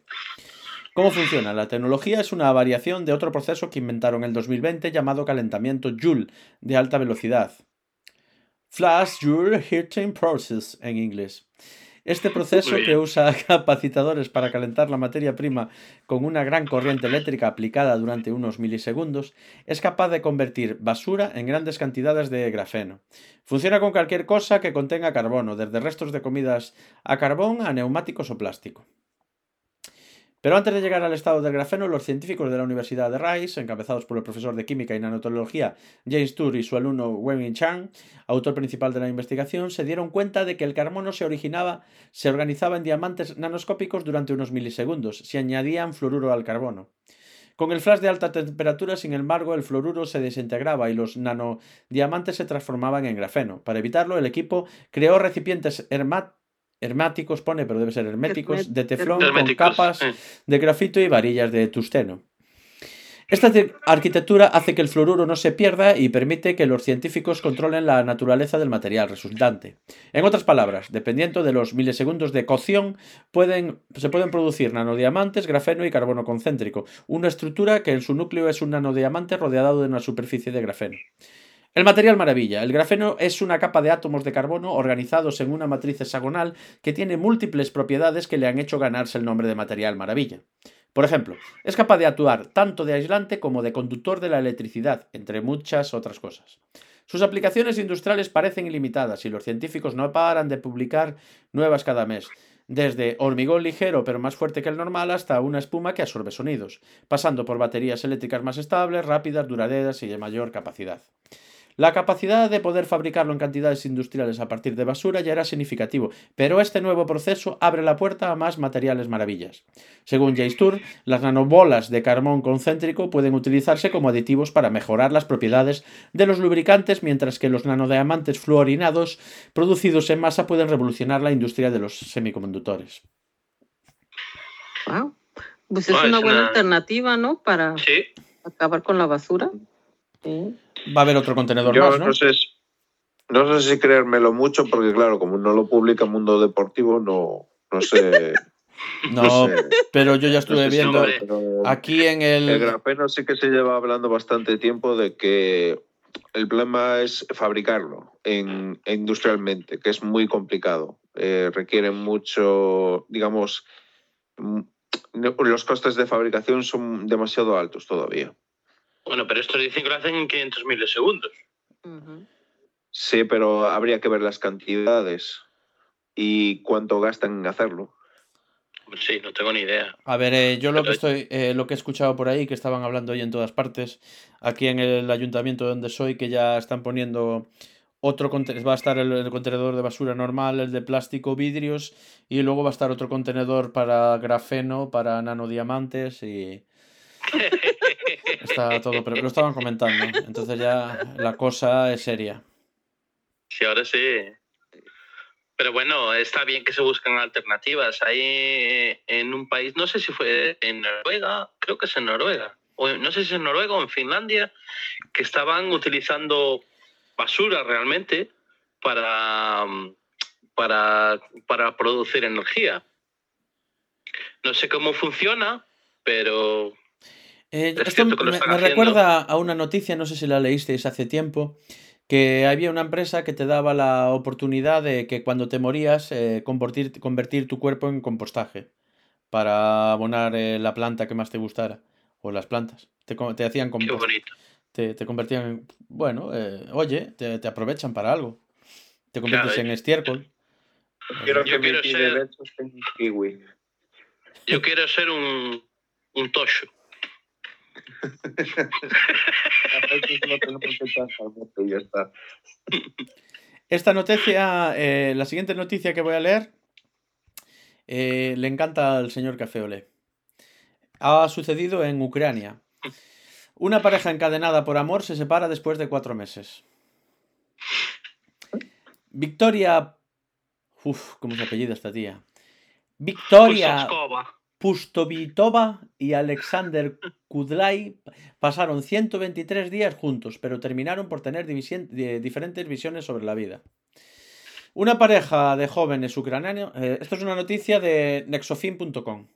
¿Cómo funciona? La tecnología es una variación de otro proceso que inventaron en el 2020 llamado calentamiento Joule de alta velocidad. Flash Joule Heating Process en inglés. Este [laughs] proceso que usa [laughs] capacitadores para calentar la materia prima con una gran corriente eléctrica aplicada durante unos milisegundos es capaz de convertir basura en grandes cantidades de grafeno. Funciona con cualquier cosa que contenga carbono, desde restos de comidas a carbón a neumáticos o plástico. Pero antes de llegar al estado del grafeno, los científicos de la Universidad de Rice, encabezados por el profesor de Química y Nanotecnología James Tour y su alumno Wenyin Chang, autor principal de la investigación, se dieron cuenta de que el carbono se originaba, se organizaba en diamantes nanoscópicos durante unos milisegundos, si añadían fluoruro al carbono. Con el flash de alta temperatura, sin embargo, el fluoruro se desintegraba y los nanodiamantes se transformaban en grafeno. Para evitarlo, el equipo creó recipientes herma- hermáticos, pone, pero debe ser herméticos, de teflón con capas de grafito y varillas de tusteno. Esta te- arquitectura hace que el fluoruro no se pierda y permite que los científicos controlen la naturaleza del material resultante. En otras palabras, dependiendo de los milisegundos de cocción, pueden, se pueden producir nanodiamantes, grafeno y carbono concéntrico, una estructura que en su núcleo es un nanodiamante rodeado de una superficie de grafeno. El material maravilla. El grafeno es una capa de átomos de carbono organizados en una matriz hexagonal que tiene múltiples propiedades que le han hecho ganarse el nombre de material maravilla. Por ejemplo, es capaz de actuar tanto de aislante como de conductor de la electricidad, entre muchas otras cosas. Sus aplicaciones industriales parecen ilimitadas y los científicos no paran de publicar nuevas cada mes, desde hormigón ligero pero más fuerte que el normal hasta una espuma que absorbe sonidos, pasando por baterías eléctricas más estables, rápidas, duraderas y de mayor capacidad. La capacidad de poder fabricarlo en cantidades industriales a partir de basura ya era significativo, pero este nuevo proceso abre la puerta a más materiales maravillas. Según Jace Tour, las nanobolas de carbón concéntrico pueden utilizarse como aditivos para mejorar las propiedades de los lubricantes, mientras que los nanodiamantes fluorinados producidos en masa pueden revolucionar la industria de los semiconductores. Wow. Pues es una es buena una- alternativa, ¿no? Para Sí. acabar con la basura. Sí. Va a haber otro contenedor Yo más, ¿no? no sé, si- no sé si creérmelo mucho, porque claro, como no lo publica Mundo Deportivo, no, no sé. [laughs] No, sé, pero yo ya estuve no sé si- viendo hombre. aquí en el... El grafeno sí que se lleva hablando bastante tiempo de que el problema es fabricarlo en, industrialmente, que es muy complicado. Eh, requiere mucho, digamos, mm, los costes de fabricación son demasiado altos todavía. Bueno, pero esto dicen que lo hacen en 500 milisegundos. Sí, pero habría que ver las cantidades y cuánto gastan en hacerlo. Sí, no tengo ni idea. A ver, eh, yo lo que estoy, eh, lo que he escuchado por ahí, que estaban hablando hoy en todas partes, aquí en el ayuntamiento donde soy, que ya están poniendo otro contenedor, va a estar el, el contenedor de basura normal, el de plástico, vidrios, y luego va a estar otro contenedor para grafeno, para nanodiamantes y [laughs] está todo, lo estaban comentando. Entonces ya la cosa es seria. Sí, ahora sí. Pero bueno, está bien que se buscan alternativas. Hay en un país, no sé si fue en Noruega, creo que es en Noruega, o no sé si es en Noruega o en Finlandia, que estaban utilizando basura realmente para, para, para producir energía. No sé cómo funciona, pero Eh, Es esto me, recuerda a una noticia, no sé si la leísteis hace tiempo, que había una empresa que te daba la oportunidad de que cuando te morías eh, convertir, convertir tu cuerpo en compostaje para abonar eh, la planta que más te gustara o las plantas. Te, te hacían qué compost, bonito. te, te convertían en... Bueno, eh, oye, te, te aprovechan para algo. Te conviertes Claro. en estiércol. Quiero Yo quiero ser-. Yo quiero ser un, un tosho. Esta noticia, eh, la siguiente noticia que voy a leer, eh, le encanta al señor Café Olé. Ha sucedido en Ucrania. Una pareja encadenada por amor se separa después de cuatro meses. Victoria... Uf, ¿cómo se apellida esta tía? Victoria. Pustovitova y Alexander Kudlay pasaron 123 días juntos, pero terminaron por tener diferentes visiones sobre la vida. Una pareja de jóvenes ucranianos. eh, esto es una noticia de nexofin.com.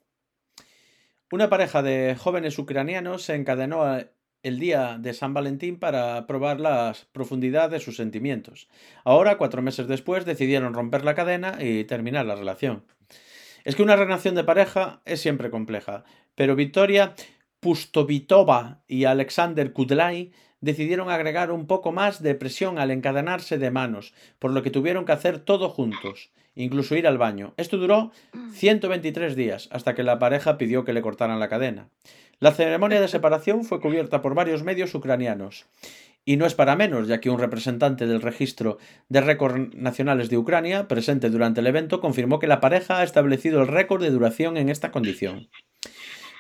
Una pareja de jóvenes ucranianos se encadenó a- el día de San Valentín para probar la profundidad de sus sentimientos. Ahora, cuatro meses después, decidieron romper la cadena y terminar la relación. Es que una relación de pareja es siempre compleja, pero Victoria Pustovitova y Alexander Kudlay decidieron agregar un poco más de presión al encadenarse de manos, por lo que tuvieron que hacer todo juntos, incluso ir al baño. Esto duró 123 días, hasta que la pareja pidió que le cortaran la cadena. La ceremonia de separación fue cubierta por varios medios ucranianos. Y no es para menos, ya que un representante del registro de récords nacionales de Ucrania, presente durante el evento, confirmó que la pareja ha establecido el récord de duración en esta condición.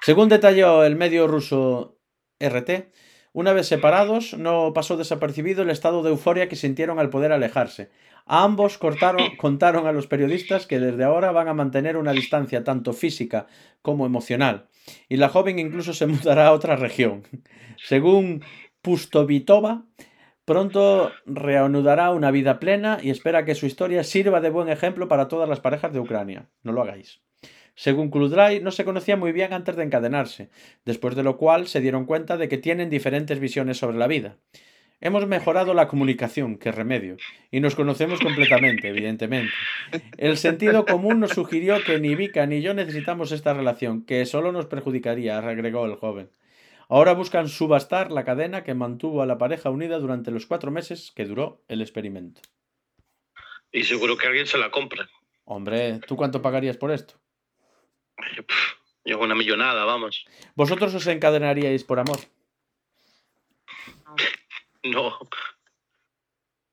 Según detalló el medio ruso RT, una vez separados, no pasó desapercibido el estado de euforia que sintieron al poder alejarse. A ambos cortaron- [clears throat] contaron a los periodistas que desde ahora van a mantener una distancia tanto física como emocional, y la joven incluso se [laughs] mudará a otra región. Según Pustovitova, pronto reanudará una vida plena y espera que su historia sirva de buen ejemplo para todas las parejas de Ucrania. No lo hagáis. Según Kludray, no se conocía muy bien antes de encadenarse, después de lo cual se dieron cuenta de que tienen diferentes visiones sobre la vida. Hemos mejorado la comunicación, que remedio, y nos conocemos completamente, evidentemente. El sentido común nos sugirió que ni Vika ni yo necesitamos esta relación, que solo nos perjudicaría, agregó el joven. Ahora buscan subastar la cadena que mantuvo a la pareja unida durante los cuatro meses que duró el experimento. Y seguro que alguien se la compra. Hombre, ¿tú cuánto pagarías por esto? Yo una millonada, vamos. ¿Vosotros os encadenaríais por amor? [laughs] No.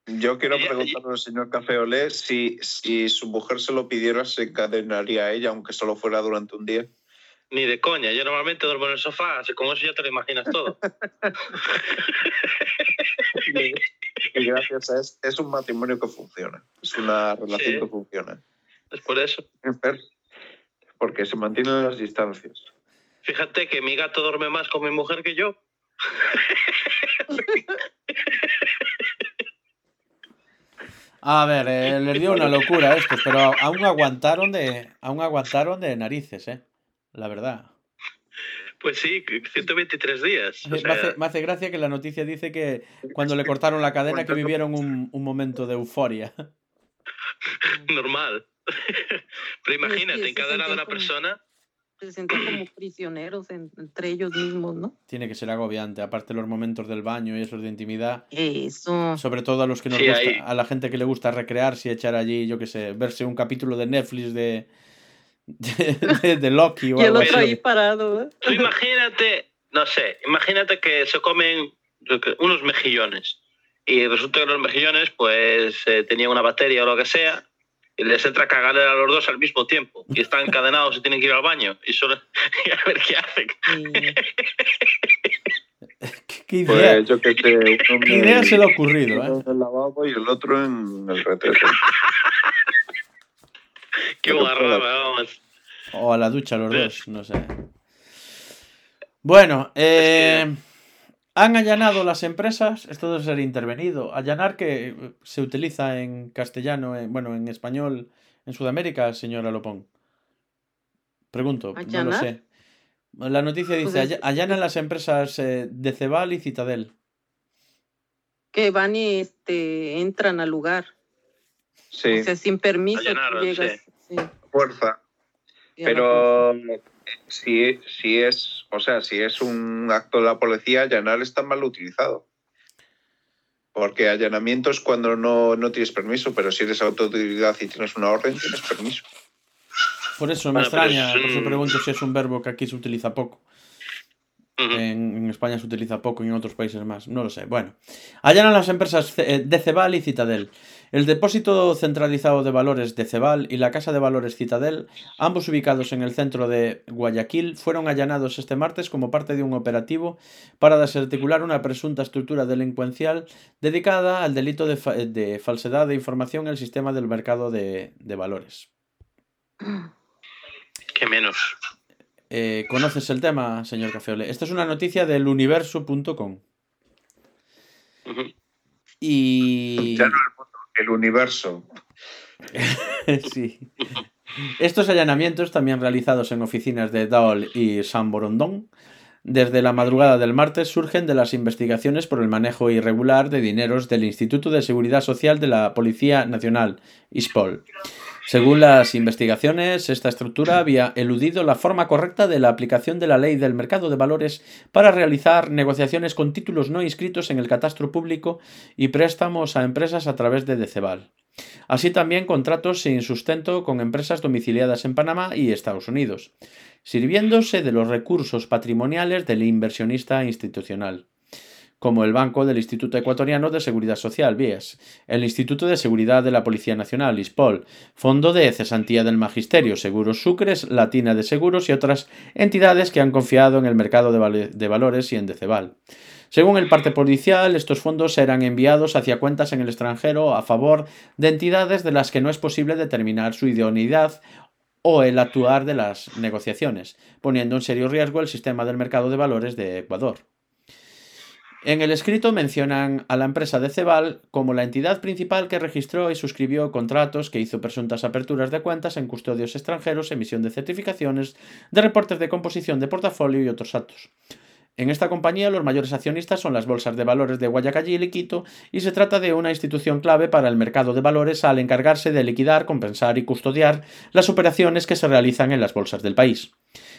Yo quiero preguntarle al señor Café Olé si, si su mujer se lo pidiera, se encadenaría a ella, aunque solo fuera durante un día. Ni de coña. Yo normalmente duermo en el sofá, así con eso ya te lo imaginas todo. [laughs] Y gracias a es, es un matrimonio que funciona. Es una relación Sí. que funciona. Es por eso. Porque se mantienen las distancias. Fíjate que mi gato duerme más con mi mujer que yo. A ver, eh, les dio una locura a estos, pero aún aguantaron de, aún aguantaron de narices, eh. La verdad. Pues sí, 123 días. O Me hace, me hace gracia que la noticia dice que cuando le cortaron la cadena que vivieron un, un momento de euforia. [laughs] normal. [laughs] Pero imagínate, sí, encadenada sentían una como- persona. Se sentían como prisioneros en- entre ellos mismos, ¿no? Tiene que ser agobiante, aparte los momentos del baño y esos de intimidad. Eso. Sobre todo a los que nos Sí, gusta, ahí. a la gente que le gusta recrearse y echar allí, yo qué sé, verse un capítulo de Netflix de, [laughs] de, de- Loki o Y el otro ahí parado, ¿eh? Tú imagínate, no sé, imagínate que se comen unos mejillones. Y resulta que los mejillones, pues, eh, tenían una bacteria o lo que sea. Y les entra a cagar a los dos al mismo tiempo. Y están [laughs] encadenados y tienen que ir al baño. Y, solo, [laughs] y a ver qué hacen. ¿Qué, idea, Pues yo que sé, uno qué idea el- se le ha ocurrido? uno eh? en el lavabo y el otro en el retrete. Qué puedo. vamos. O a la ducha los dos, no sé. Bueno, eh, han allanado las empresas, esto debe ser intervenido. Allanar que eh, se utiliza en castellano, en- bueno, en español, en Sudamérica, señora Lopón. Pregunto, no lo ¿Allanar? sé. La noticia dice, Pues es- "Alla- allanan las empresas eh, de Cebal y Citadel. Que van y este, entran al lugar. Sí, O sea, sin permiso. tú Allanaron, llegas, sí, fuerza. Pero si, si es, o sea, si es un acto de la policía, allanar está mal utilizado. Porque allanamiento es cuando no, no tienes permiso, pero si eres autoridad y tienes una orden, tienes permiso. Por eso me Bueno, extraña, es por eso un- pregunto si es un verbo que aquí se utiliza poco. En, en España se utiliza poco y en otros países más. No lo sé. Bueno, allanan las empresas eh, de Cebal y Citadel. El depósito centralizado de valores de Cebal y la casa de valores Citadel, ambos ubicados en el centro de Guayaquil, fueron allanados este martes como parte de un operativo para desarticular una presunta estructura delincuencial dedicada al delito de, fa- de falsedad de información en el sistema del mercado de, de valores. Qué menos. Eh, ¿Conoces el tema, señor Cafeole? Esta es una noticia del universo.com. Y... el universo. [laughs] sí. Estos allanamientos, también realizados en oficinas de Daol y San Borondón, desde la madrugada del martes surgen de las investigaciones por el manejo irregular de dineros del Instituto de Seguridad Social de la Policía Nacional, ISPOL. Según las investigaciones, esta estructura había eludido la forma correcta de la aplicación de la ley del mercado de valores para realizar negociaciones con títulos no inscritos en el catastro público y préstamos a empresas a través de Decebal. Así también contratos sin sustento con empresas domiciliadas en Panamá y Estados Unidos, sirviéndose de los recursos patrimoniales del inversionista institucional, como el Banco del Instituto Ecuatoriano de Seguridad Social, BIES, el Instituto de Seguridad de la Policía Nacional, ISPOL, Fondo de Cesantía del Magisterio, Seguros Sucres, Latina de Seguros y otras entidades que han confiado en el mercado de, de valores y en Decebal. Según el parte policial, estos fondos serán enviados hacia cuentas en el extranjero a favor de entidades de las que no es posible determinar su idoneidad o el actuar de las negociaciones, poniendo en serio riesgo el sistema del mercado de valores de Ecuador. En el escrito mencionan a la empresa de Cebal como la entidad principal que registró y suscribió contratos, que hizo presuntas aperturas de cuentas en custodios extranjeros, emisión de certificaciones, de reportes de composición de portafolio y otros actos. En esta compañía los mayores accionistas son las bolsas de valores de Guayaquil y Quito y se trata de una institución clave para el mercado de valores al encargarse de liquidar, compensar y custodiar las operaciones que se realizan en las bolsas del país.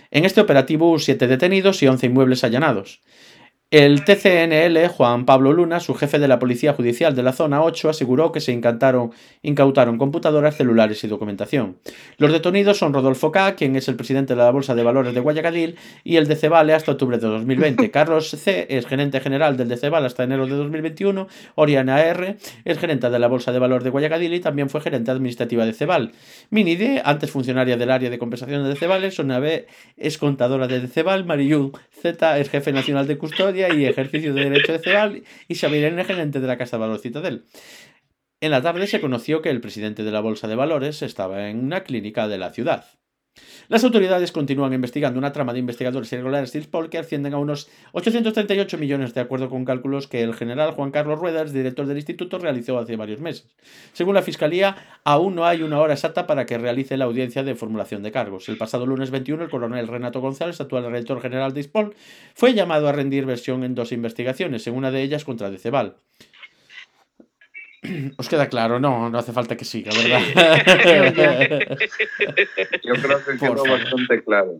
En este operativo hubo siete detenidos y 11 inmuebles allanados. El TCNL, Juan Pablo Luna, su jefe de la Policía Judicial de la Zona 8, aseguró que se incautaron, incautaron computadoras, celulares y documentación. Los detenidos son Rodolfo K., quien es el presidente de la Bolsa de Valores de Guayaquil, y el de Cebale hasta octubre de 2020. [laughs] Carlos C., es gerente general del de Cebal hasta enero de 2021. Oriana R., es gerente de la Bolsa de Valores de Guayaquil y también fue gerente administrativa de Cebal. Mini D., antes funcionaria del área de compensación de Cebal, Sonia B., es contadora de Cebal, Mariyu Z., es jefe nacional de custodia y ejercicio de derecho de Cebal, y Xavier N., gerente de la Casa de Valores Citadel. En la tarde se conoció que el presidente de la Bolsa de Valores estaba en una clínica de la ciudad. Las autoridades continúan investigando una trama de investigadores irregulares de Ispol que ascienden a unos 838 millones de acuerdo con cálculos que el general Juan Carlos Ruedas, director del instituto, realizó hace varios meses. Según la Fiscalía, aún no hay una hora exacta para que realice la audiencia de formulación de cargos. El pasado lunes 21, el coronel Renato González, actual director general de Ispol, fue llamado a rendir versión en dos investigaciones, en una de ellas contra Decebal. [clears throat] Os queda claro, no, no hace falta que siga, ¿verdad? [laughs] Yo creo que Por quedó favor. bastante claro.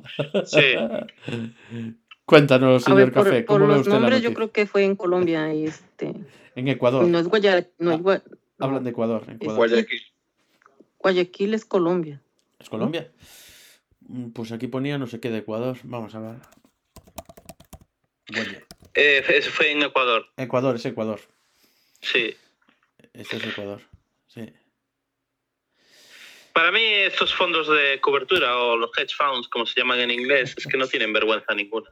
Sí. Cuéntanos, señor ver, por, Café, por ¿cómo ve los usted la nombres yo creo que fue en Colombia y este En Ecuador. no es Guaya, no es Gua- no, Hablan de Ecuador. Ecuador. Guayaquil. Guayaquil es Colombia. ¿Es Colombia? Mm, Pues aquí ponía no sé qué de Ecuador. Vamos a ver. Guaya- Eh, ese fue en Ecuador. Ecuador, es Ecuador. Sí. Este es Ecuador. Sí. Para mí, estos fondos de cobertura o los hedge funds, como se llaman en inglés, es que no tienen vergüenza ninguna.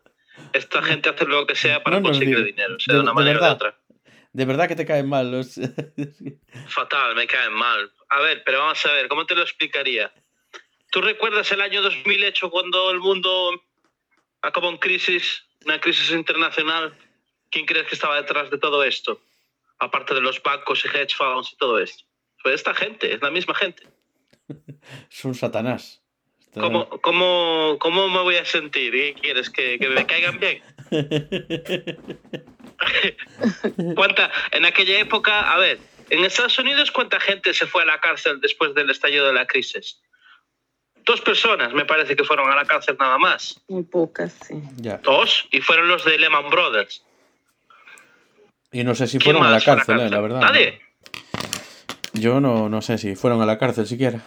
Esta gente hace lo que sea para No conseguir dinero, sea De- de una manera o de verdad. otra. De verdad que te caen mal los... Fatal, me caen mal. A ver, pero vamos a ver, ¿cómo te lo explicaría? ¿Tú recuerdas el año 2008 cuando el mundo acabó en crisis, una crisis internacional? ¿Quién crees que estaba detrás de todo esto? Aparte de los bancos y hedge funds y todo esto. Pues esta gente, es la misma gente. [laughs] Son satanás. Está- ¿Cómo, cómo, cómo me voy a sentir? ¿Qué quieres? ¿Que, que me caigan bien? [laughs] ¿Cuánta, en aquella época, a ver, en Estados Unidos, ¿cuánta gente se fue a la cárcel después del estallido de la crisis? Dos personas, me parece que fueron a la cárcel nada más. Muy pocas, sí. Ya. Dos, y fueron los de Lehman Brothers. Y no sé si ¿Quién fueron a la cárcel, eh, la verdad. Nadie. Yo no, no sé si fueron a la cárcel siquiera.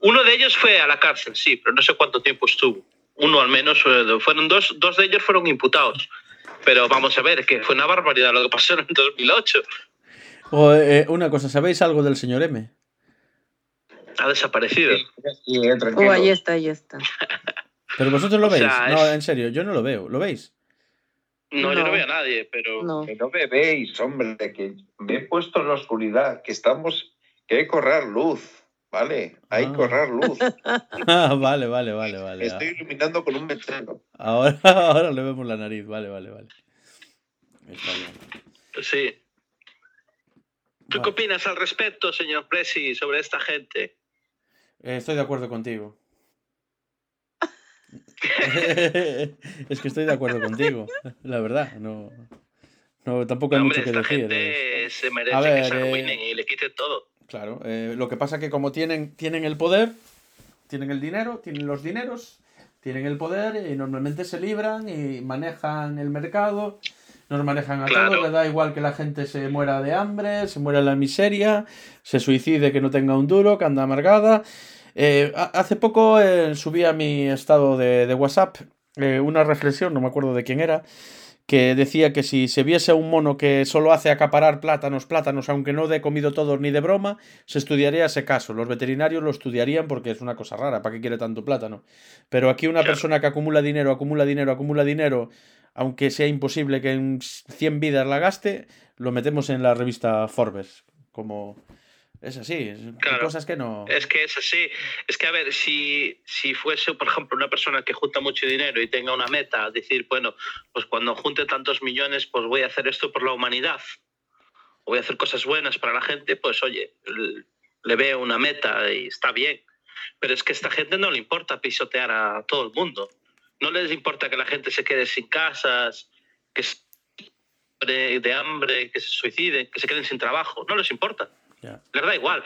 Uno de ellos fue a la cárcel, sí, pero no sé cuánto tiempo estuvo. Uno al menos, eh, fueron dos, dos de ellos fueron imputados. Pero vamos a ver, que fue una barbaridad lo que pasó en el 2008. O, eh, una cosa, ¿sabéis algo del señor M? Ha desaparecido. Oh, ahí está, ahí está. Pero vosotros lo [laughs] O veis. sea, No, es- en serio, yo no lo veo. ¿Lo veis? No, yo no veo a nadie, pero... No. Que no me veis, hombre, que me he puesto en la oscuridad, que estamos, que hay que correr luz, ¿vale? Hay que Ah. correr luz. [laughs] Ah, vale, vale, vale, vale. Estoy iluminando con un mechero. Ahora, [laughs] ahora le vemos la nariz. Vale, vale, vale. Está bien. Sí. ¿Tú qué opinas al respecto, señor Presi, sobre esta gente? Eh, estoy de acuerdo contigo. [laughs] es que estoy de acuerdo contigo, la verdad. No, no tampoco hay Hombre, mucho que esta decir. gente se merece A ver, que se eh, arruinen y le quiten todo. Claro, eh, lo que pasa que como tienen, tienen el poder, tienen el dinero, tienen los dineros, tienen el poder y normalmente se libran y manejan el mercado, nos manejan a Claro. todos, le da igual que la gente se muera de hambre, se muera en la miseria, se suicide que no tenga un duro, que anda amargada. Eh, ha- hace poco eh, subí a mi estado de, de WhatsApp eh, una reflexión, no me acuerdo de quién era, que decía que si se viese a un mono que solo hace acaparar plátanos, plátanos, aunque no dé comido todos ni de broma, se estudiaría ese caso. Los veterinarios lo estudiarían porque es una cosa rara, ¿para qué quiere tanto plátano? Pero aquí una persona que acumula dinero, acumula dinero, acumula dinero, aunque sea imposible que en 100 vidas la gaste, lo metemos en la revista Forbes. Como... Es así, hay Claro. cosas que no... Es que es así. Es que, a ver, si, si fuese, por ejemplo, una persona que junta mucho dinero y tenga una meta, decir, bueno, pues cuando junte tantos millones, pues voy a hacer esto por la humanidad. O voy a hacer cosas buenas para la gente, pues oye, le veo una meta y está bien. Pero es que a esta gente no le importa pisotear a todo el mundo. No les importa que la gente se quede sin casas, que se de, de hambre, que se suiciden, que se queden sin trabajo. No les importa Ya. les da igual.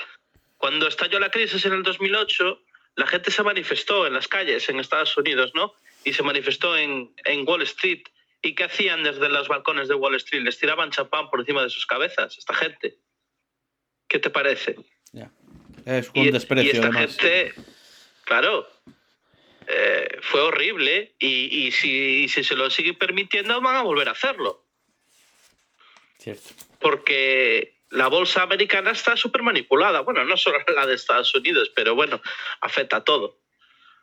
Cuando estalló la crisis en el 2008, la gente se manifestó en las calles en Estados Unidos, ¿no? Y se manifestó en, en Wall Street. ¿Y qué hacían desde los balcones de Wall Street? Les tiraban champán por encima de sus cabezas, esta gente. ¿Qué te parece? Es Y, un desprecio, y esta además. gente, claro, eh, fue horrible y, y si, y si se lo siguen permitiendo van a volver a hacerlo. Cierto. porque la bolsa americana está súper manipulada. Bueno, no solo [laughs] la de Estados Unidos, pero bueno, afecta a todo.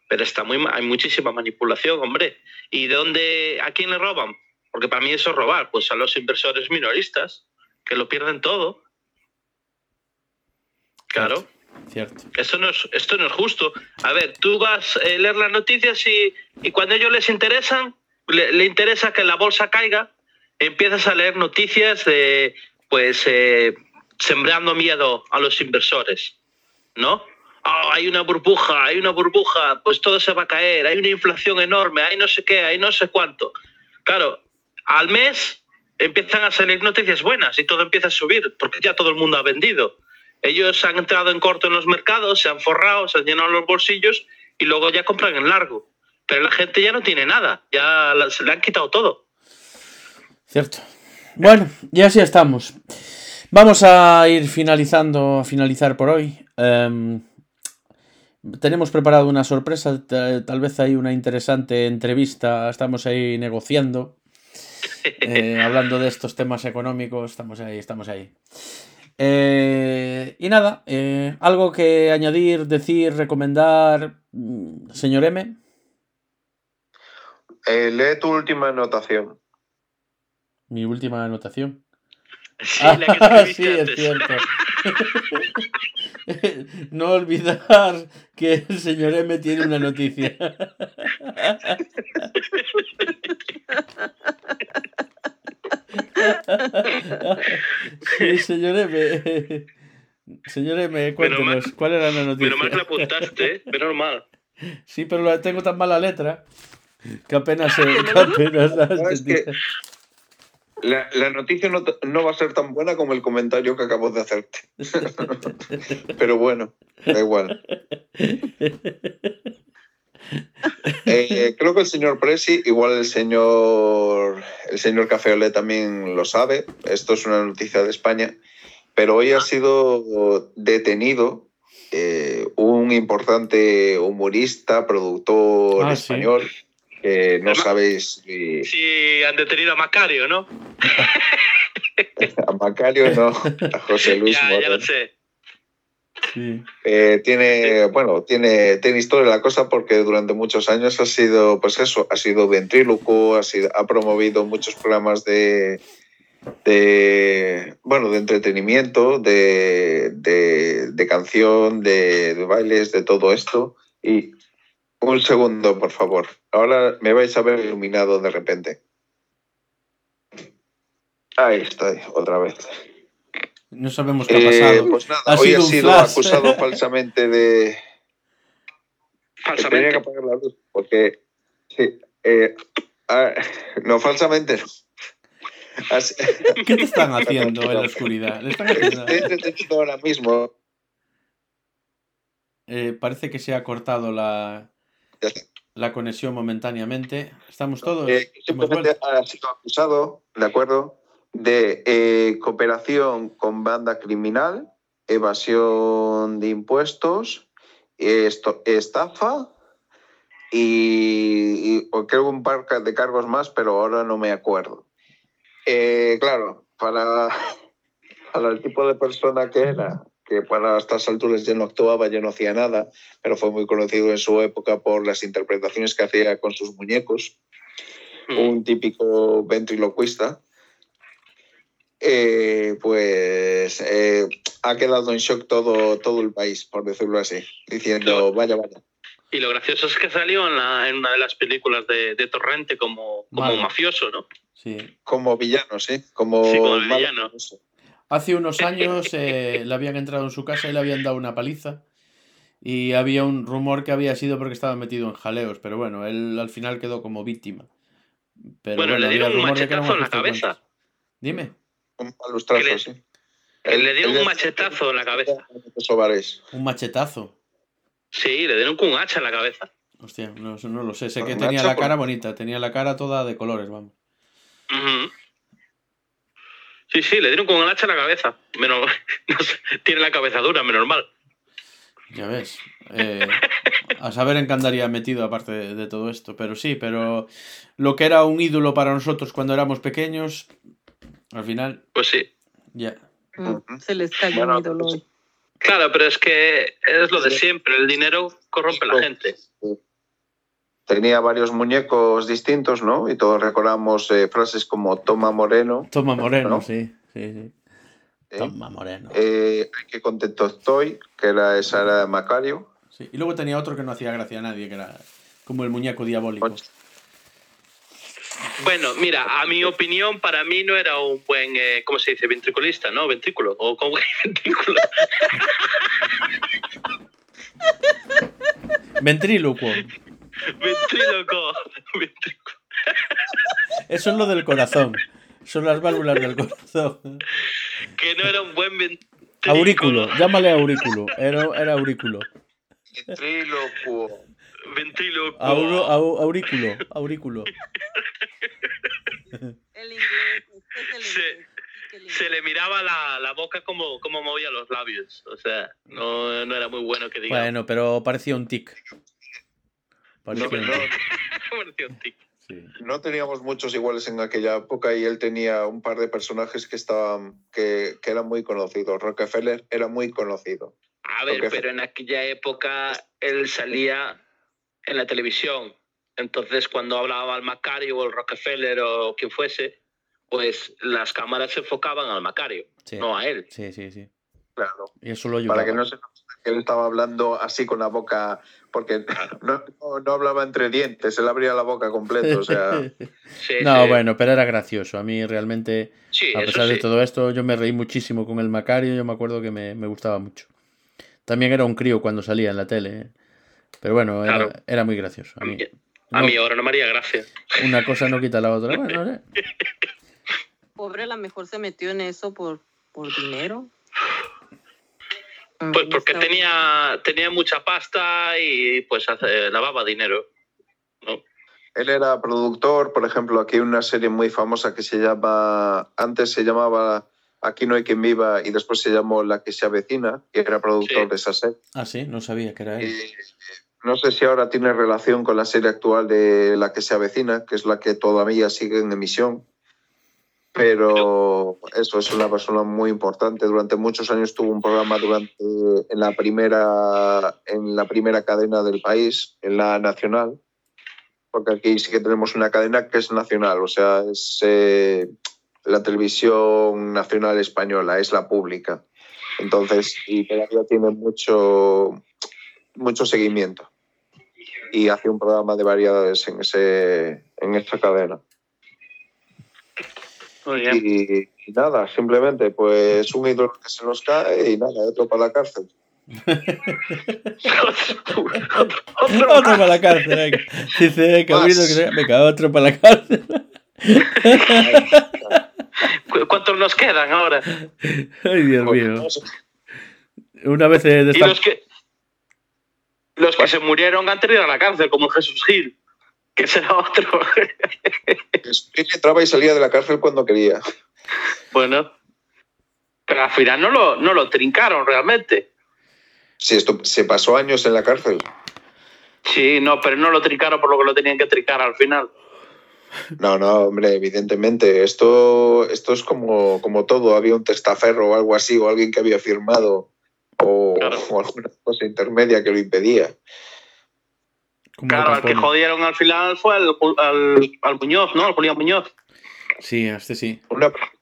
Pero está muy, hay muchísima manipulación, hombre. ¿Y de dónde, a quién le roban? Porque para mí eso es robar, pues a los inversores minoristas, que lo pierden todo. Claro, Cierto. esto no es, esto no es justo. A ver, tú vas a leer las noticias y, y cuando a ellos les interesan, le, le interesa que la bolsa caiga, empiezas a leer noticias de, pues, eh, sembrando miedo a los inversores, ¿no? Ah, hay una burbuja, hay una burbuja, pues todo se va a caer, hay una inflación enorme, hay no sé qué, hay no sé cuánto. Claro, al mes empiezan a salir noticias buenas y todo empieza a subir, porque ya todo el mundo ha vendido. Ellos han entrado en corto en los mercados, se han forrado, se han llenado los bolsillos y luego ya compran en largo. Pero la gente ya no tiene nada, ya se le han quitado todo. Cierto. Bueno, y así estamos. Vamos a ir finalizando, a finalizar por hoy. Em, tenemos preparado una sorpresa, ta- tal vez hay una interesante entrevista, estamos ahí negociando, [laughs] eh, hablando de estos temas económicos, estamos ahí, estamos ahí. Eh, y nada, eh, algo que añadir, decir, recomendar, mm, señor M. Eh, lee tu última anotación. Mi última anotación. Sí, la que Ah, [laughs] sí, es cierto. [laughs] no olvidar que el señor M tiene una noticia. Sí, señor M. Señor M, cuéntenos, ¿cuál era la Menos mal que la noticia? apuntaste, ¿eh? menos mal. Sí, pero la tengo tan mala letra que apenas, [laughs] se- que apenas la No, es que- entendí. La, la noticia no, no va a ser tan buena como el comentario que acabo de hacerte. [laughs] Pero bueno, da igual. Eh, creo que el señor Presi, igual el señor, el señor Cafeolé también lo sabe. Esto es una noticia de España. Pero hoy ha sido detenido eh, un importante humorista, productor Ah, sí. Que no Además- sabéis si Sí, han detenido a Macario, ¿no? [laughs] a Macario no, a José [laughs] Luis ya, ya lo sé. Sí. Eh, tiene, bueno, tiene, tiene historia la cosa porque durante muchos años ha sido, pues eso, ha sido ventríloco, ha, sido, ha promovido muchos programas de, de bueno, de entretenimiento, de, de, de canción, de, de bailes, de todo esto. Y un segundo, por favor. Ahora me vais a ver iluminado de repente. Ahí estoy, otra vez. No sabemos qué ha Eh, pasado. pues nada, Ha hoy sido ha un sido flash. acusado [laughs] falsamente de, Tenía que Falsamente. apagar la luz porque. Sí, eh, ah, no, falsamente no. Así- [laughs] ¿Qué te están haciendo en la oscuridad? ¿Le están haciendo- Estoy detenido ahora mismo. Eh, parece que se ha cortado la. La conexión momentáneamente. Estamos todos. Eh, Hemos simplemente ha sido acusado, ¿de acuerdo? De eh, cooperación con banda criminal, evasión de impuestos, esto, estafa y, y o creo un par de cargos más, pero ahora no me acuerdo. Eh, claro, para, [laughs] para el tipo de persona que era, que para estas alturas ya no actuaba, ya no hacía nada, pero fue muy conocido en su época por las interpretaciones que hacía con sus muñecos Mm. un típico ventriloquista, eh, pues eh, ha quedado en shock todo, todo el país, por decirlo así, diciendo, vaya, vaya. Y lo gracioso es que salió en, la- en una de las películas de, de Torrente como, como mafioso, ¿no? Sí. Como villano, sí, como, Sí, como villano. famoso. Hace unos años eh, le habían entrado en su casa y le habían dado una paliza. Y había un rumor que había sido porque estaba metido en jaleos. Pero bueno, él al final quedó como víctima. Pero Bueno, le dieron un rumor de que era machetazo en la cabeza. Dime, Un palustrazo, le- sí. le dieron Él- un machetazo en la cabeza. Un machetazo. Sí, le dieron con un hacha en la cabeza. Hostia, no, no lo sé. Sé que tenía la por- cara bonita. Tenía la cara toda de colores, vamos. Sí, sí, le dieron con un hacha en la cabeza. Menos, [laughs] no sé, tiene la cabeza dura, menos mal. Ya ves. eh, a saber en qué andaría metido aparte de, de todo esto. Pero sí, pero lo que era un ídolo para nosotros cuando éramos pequeños, al final, Pues sí. ya. Mm, Se les Bueno, un ídolo hoy. Claro, pero es que es lo de siempre. El dinero corrompe a la gente. Tenía varios muñecos distintos, ¿no? Y todos recordamos eh, frases como Toma Moreno. Toma Moreno, ¿No? sí. sí, sí. ¿eh? Toma Moreno. Eh, qué contento estoy, que era esa era de Macario. Sí. Y luego tenía otro que no hacía gracia a nadie, que era como el muñeco diabólico. Ocho. Bueno, mira, a mi opinión, para mí no era un buen, eh, ¿cómo se dice? Ventriculista, ¿no? Ventrículo. O como [laughs] ventrículo. Ventrílocuo. Ventríloco. Eso es lo del corazón. Son las válvulas del corazón. Que no era un buen ventrículo. Aurículo, llámale aurículo. Era, era aurículo. Ventríloco. Auro- au- aurículo, aurículo. El inglés, es que es el inglés, Se le miraba la, la boca como, como movía los labios. O sea, no, no era muy bueno que diga. Bueno, pero parecía un tic. No, un no. [laughs] Sí. teníamos muchos iguales en aquella época y él tenía un par de personajes que estaban que, que eran muy conocidos. Rockefeller era muy conocido. A ver, pero en aquella época él salía en la televisión. Entonces, cuando hablaba al Macario o el Rockefeller o quien fuese, pues las cámaras se enfocaban al Macario, Sí. no a él. Sí, sí, sí. Claro. Y eso lo ayudaba. Para que no se él estaba hablando así con la boca, porque [laughs] no, no- no hablaba entre dientes, él abría la boca completo. O sea, [laughs] Sí, no, sí. bueno, pero era gracioso. A mí realmente, Sí, a pesar de todo esto, yo me reí muchísimo con el Macario. Yo me acuerdo que me, me gustaba mucho. También era un crío cuando salía en la tele. ¿eh? Pero bueno, era, Claro. era muy gracioso. A mí, a mí ahora no me haría gracia. [laughs] una cosa no quita la otra. Bueno, no sé. Pobre, a lo mejor se metió en eso por, por dinero. Pues porque tenía, tenía mucha pasta y pues hace- lavaba dinero. ¿no? él era productor, por ejemplo, aquí hay una serie muy famosa que se llama, antes se llamaba Aquí no hay quien viva y después se llamó La que se avecina, y era productor Sí. de esa serie. Ah, sí, no sabía que era él. Y no sé si ahora tiene relación con la serie actual de La que se avecina, que es la que todavía sigue en emisión. Pero eso es una persona muy importante. Durante muchos años tuvo un programa durante, en, la primera, en la primera cadena del país, en la nacional. Porque aquí sí que tenemos una cadena que es nacional, o sea, es eh, la televisión nacional española, es la pública. Entonces, y todavía tiene mucho, mucho seguimiento. Y hace un programa de variedades en, ese, en esa cadena. Muy bien. Y, y nada, simplemente, pues un ídolo que se nos cae y nada, otro para la cárcel. Otro [laughs] Otro para la cárcel. venga. Dice que se- venga, otro para la cárcel. ¿Cu- ¿Cuántos nos quedan ahora? Ay, Dios mío. Una vez de Y esta... los que, los que se murieron antes de ir a la cárcel, como Jesús Gil, que será otro. Entraba y salía de la cárcel cuando quería. bueno, pero al final no lo, no lo trincaron realmente. Sí, esto se pasó años en la cárcel. Sí, no, pero no lo trincaron por lo que lo tenían que trincar al final. No, no, hombre, evidentemente. Esto, esto es como, como todo. Había un testaferro o algo así, o alguien que había firmado, o, Claro. o alguna cosa intermedia que lo impedía. Como Claro, al que jodieron al final fue al, al, al Muñoz, ¿no? Al Julián Muñoz. Sí, este sí. Una pregunta.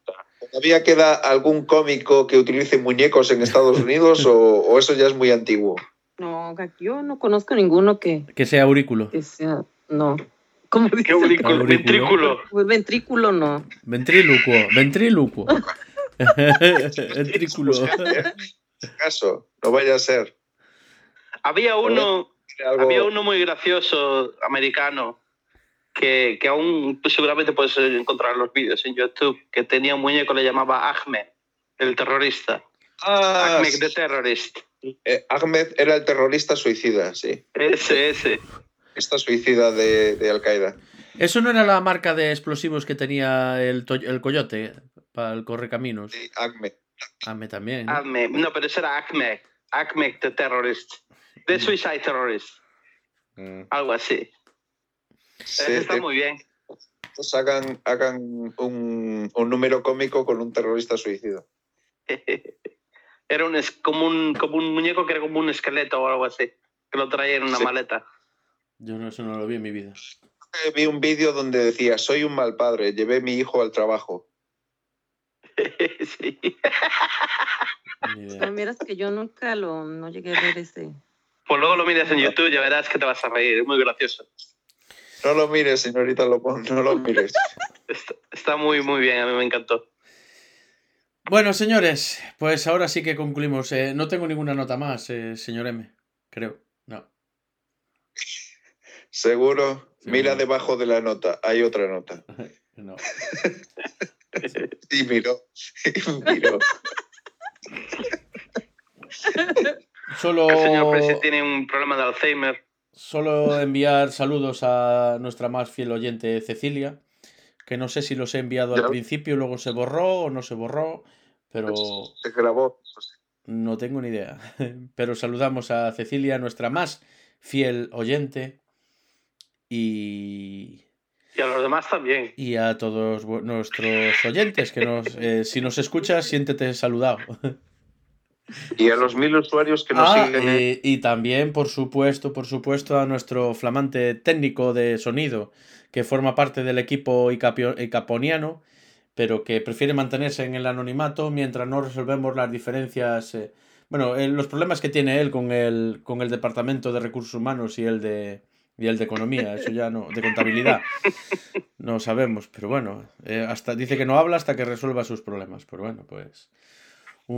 ¿Todavía queda algún cómico que utilice muñecos en Estados Unidos o, o eso ya es muy antiguo? No, yo no conozco ninguno que, Que sea aurículo. que sea. No. ¿Cómo Qué dice? aurículo, Aurículo. ventrículo. Pues ventrículo no. Ventrílocuo, ventrílocuo. [laughs] Ventrículo. Caso, no vaya a ser. Había uno, Algo- había uno muy gracioso americano que, que aún pues, seguramente puedes encontrar los vídeos en YouTube, que tenía un muñeco le llamaba Ahmed, el terrorista. Ah, Ahmed the Terrorist. eh, Ahmed era el terrorista suicida, sí. Ese, ese. Esta suicida de, de Al-Qaeda. ¿Eso no era la marca de explosivos que tenía el, el coyote para el correcaminos? Sí, Ahmed. Ame también. ¿no? Ahmed. No, pero ese era Ahmed. Ahmed the Terrorist. The Suicide Terrorist. Mm. Algo así. Sí, está eh, muy bien. pues hagan, hagan un, un número cómico con un terrorista suicida. [laughs] Era un, es- como, un, como un muñeco que era como un esqueleto o algo así. Que lo traía en una Sí. maleta. Yo no, eso no lo vi en mi vida. Eh, Vi un vídeo donde decía, soy un mal padre, llevé a mi hijo al trabajo. [laughs] sí. Idea. Pero miras que yo nunca lo no llegué a ver ese. Pues luego lo miras en YouTube y ya verás que te vas a reír. Es muy gracioso. No lo mires, señorita Lopón, no lo mires. [laughs] Está, está muy, muy bien. A mí me encantó. Bueno, señores, pues ahora sí que concluimos. Eh, no tengo ninguna nota más, eh, señor M. Creo. No. Seguro, mira debajo de la nota, hay otra nota. [laughs] no. [laughs] Y miró, y miró. Solo, El señor Presi tiene un problema de Alzheimer. solo enviar saludos a nuestra más fiel oyente Cecilia, que no sé si los he enviado al Ya. principio, luego se borró o no se borró, pero Se grabó. no tengo ni idea. [laughs] Pero saludamos a Cecilia, nuestra más fiel oyente, y, Y a los demás también. y a todos nuestros oyentes, que nos, eh, si nos escuchas, siéntete saludado. [laughs] Y a los mil usuarios que nos Ah, siguen. y, y también, por supuesto, por supuesto, a nuestro flamante técnico de sonido, que forma parte del equipo icapio- icaponiano, pero que prefiere mantenerse en el anonimato mientras no resolvemos las diferencias. eh, bueno, eh, los problemas que tiene él con el, con el departamento de recursos humanos y el de, y el de economía, eso ya no, de contabilidad. No sabemos, pero bueno, eh, hasta dice que no habla hasta que resuelva sus problemas. Pero bueno, pues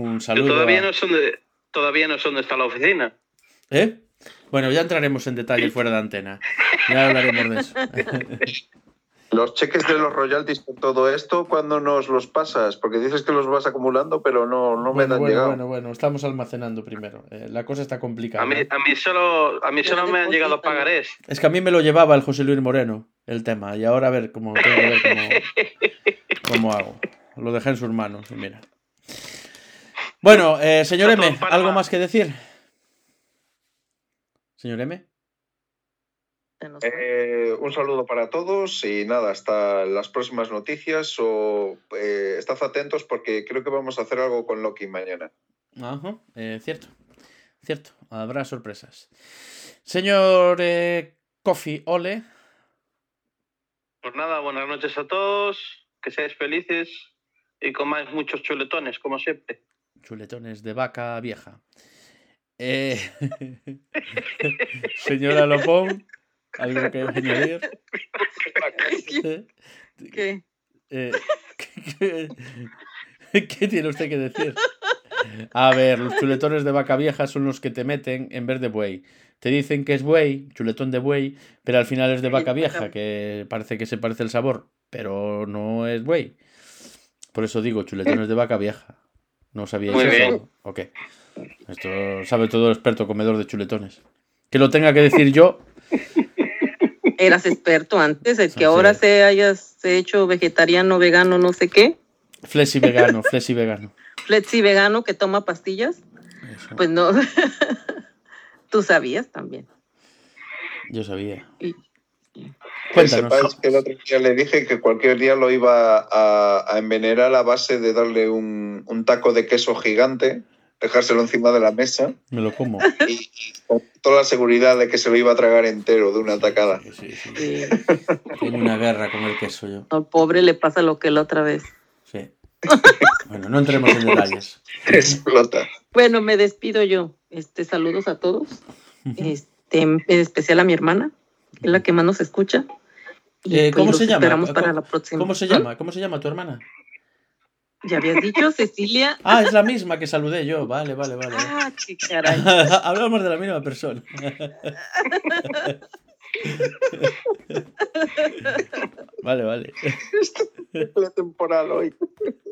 un saludo. todavía a- no sé dónde, todavía no sé dónde está la oficina. ¿Eh? Bueno, ya entraremos en detalle fuera de antena. Ya hablaremos de eso. [laughs] Los cheques de los royalties con todo esto, ¿cuándo nos los pasas? Porque dices que los vas acumulando, pero no, no me bueno, han bueno, llegado. bueno, bueno, estamos almacenando primero. Eh, la cosa está complicada. A mí, ¿eh? a mí solo, a mí solo me han llegado pagarés. Es que a mí me lo llevaba el José Luis Moreno, el tema, y ahora a ver cómo, tengo que ver cómo, [laughs] cómo hago. Lo dejé en sus manos, mira. Bueno, eh, señor M. ¿algo más que decir? Señor M. Eh, un saludo para todos y nada, hasta las próximas noticias o eh, estad atentos porque creo que vamos a hacer algo con Loki mañana. Ajá, eh, cierto. Cierto, habrá sorpresas. Señor eh, Coffee Ole, Pues nada, buenas noches a todos, que seáis felices y comáis muchos chuletones, como siempre. Chuletones de vaca vieja. Eh, [laughs] señora [laughs] Lopón, ¿algo que añadir? Eh, ¿Qué? eh, ¿qué, qué- qué tiene usted que decir? A ver, los chuletones de vaca vieja son los que te meten en vez de buey. Te dicen que es buey, chuletón de buey, pero al final es de vaca vieja, que parece que se parece el sabor, pero no es buey. Por eso digo, chuletones de vaca vieja. ¿No sabíais Muy eso? bien. Ok. Esto sabe todo el experto comedor de chuletones. Que lo tenga que decir yo, Eras experto antes, el Sí, que ahora sí. se hayas hecho vegetariano, vegano, no sé qué, flexi vegano, flexi vegano. flexi vegano que toma pastillas, Eso, pues no. [laughs] Tú sabías también. yo sabía. Y- Que Cuéntanos. sepáis que el otro día le dije que cualquier día lo iba a, a envenenar a base de darle un, un taco de queso gigante, dejárselo encima de la mesa Me lo como. y, y con toda la seguridad de que se lo iba a tragar entero de una tacada. Sí, sí, sí. Tengo una guerra con el queso yo. al pobre le pasa lo que la otra vez. Sí. Bueno, no entremos en detalles. Explota. Bueno, me despido yo. Este, saludos a todos. Este, en especial a mi hermana, es la que más nos escucha. Y Eh, ¿cómo los se llama? Esperamos para ¿Cómo- la próxima. ¿Cómo se llama? ¿Cómo se llama tu hermana? Ya habías dicho, Cecilia. [laughs] Ah, es la misma que saludé yo. Vale, vale, vale. Ah, qué caray. [laughs] Hablamos de la misma persona. [laughs] vale, vale. La temporal hoy.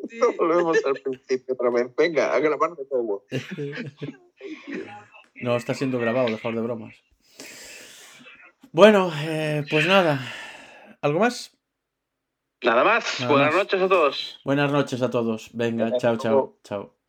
Sí. Volvemos al principio otra vez. Venga, a grabar de nuevo. No, está siendo grabado, dejar de bromas. Bueno, eh, pues nada. ¿Algo más? Nada más, Nada buenas más. noches a todos. Buenas noches a todos. Venga, chao, chao, chao.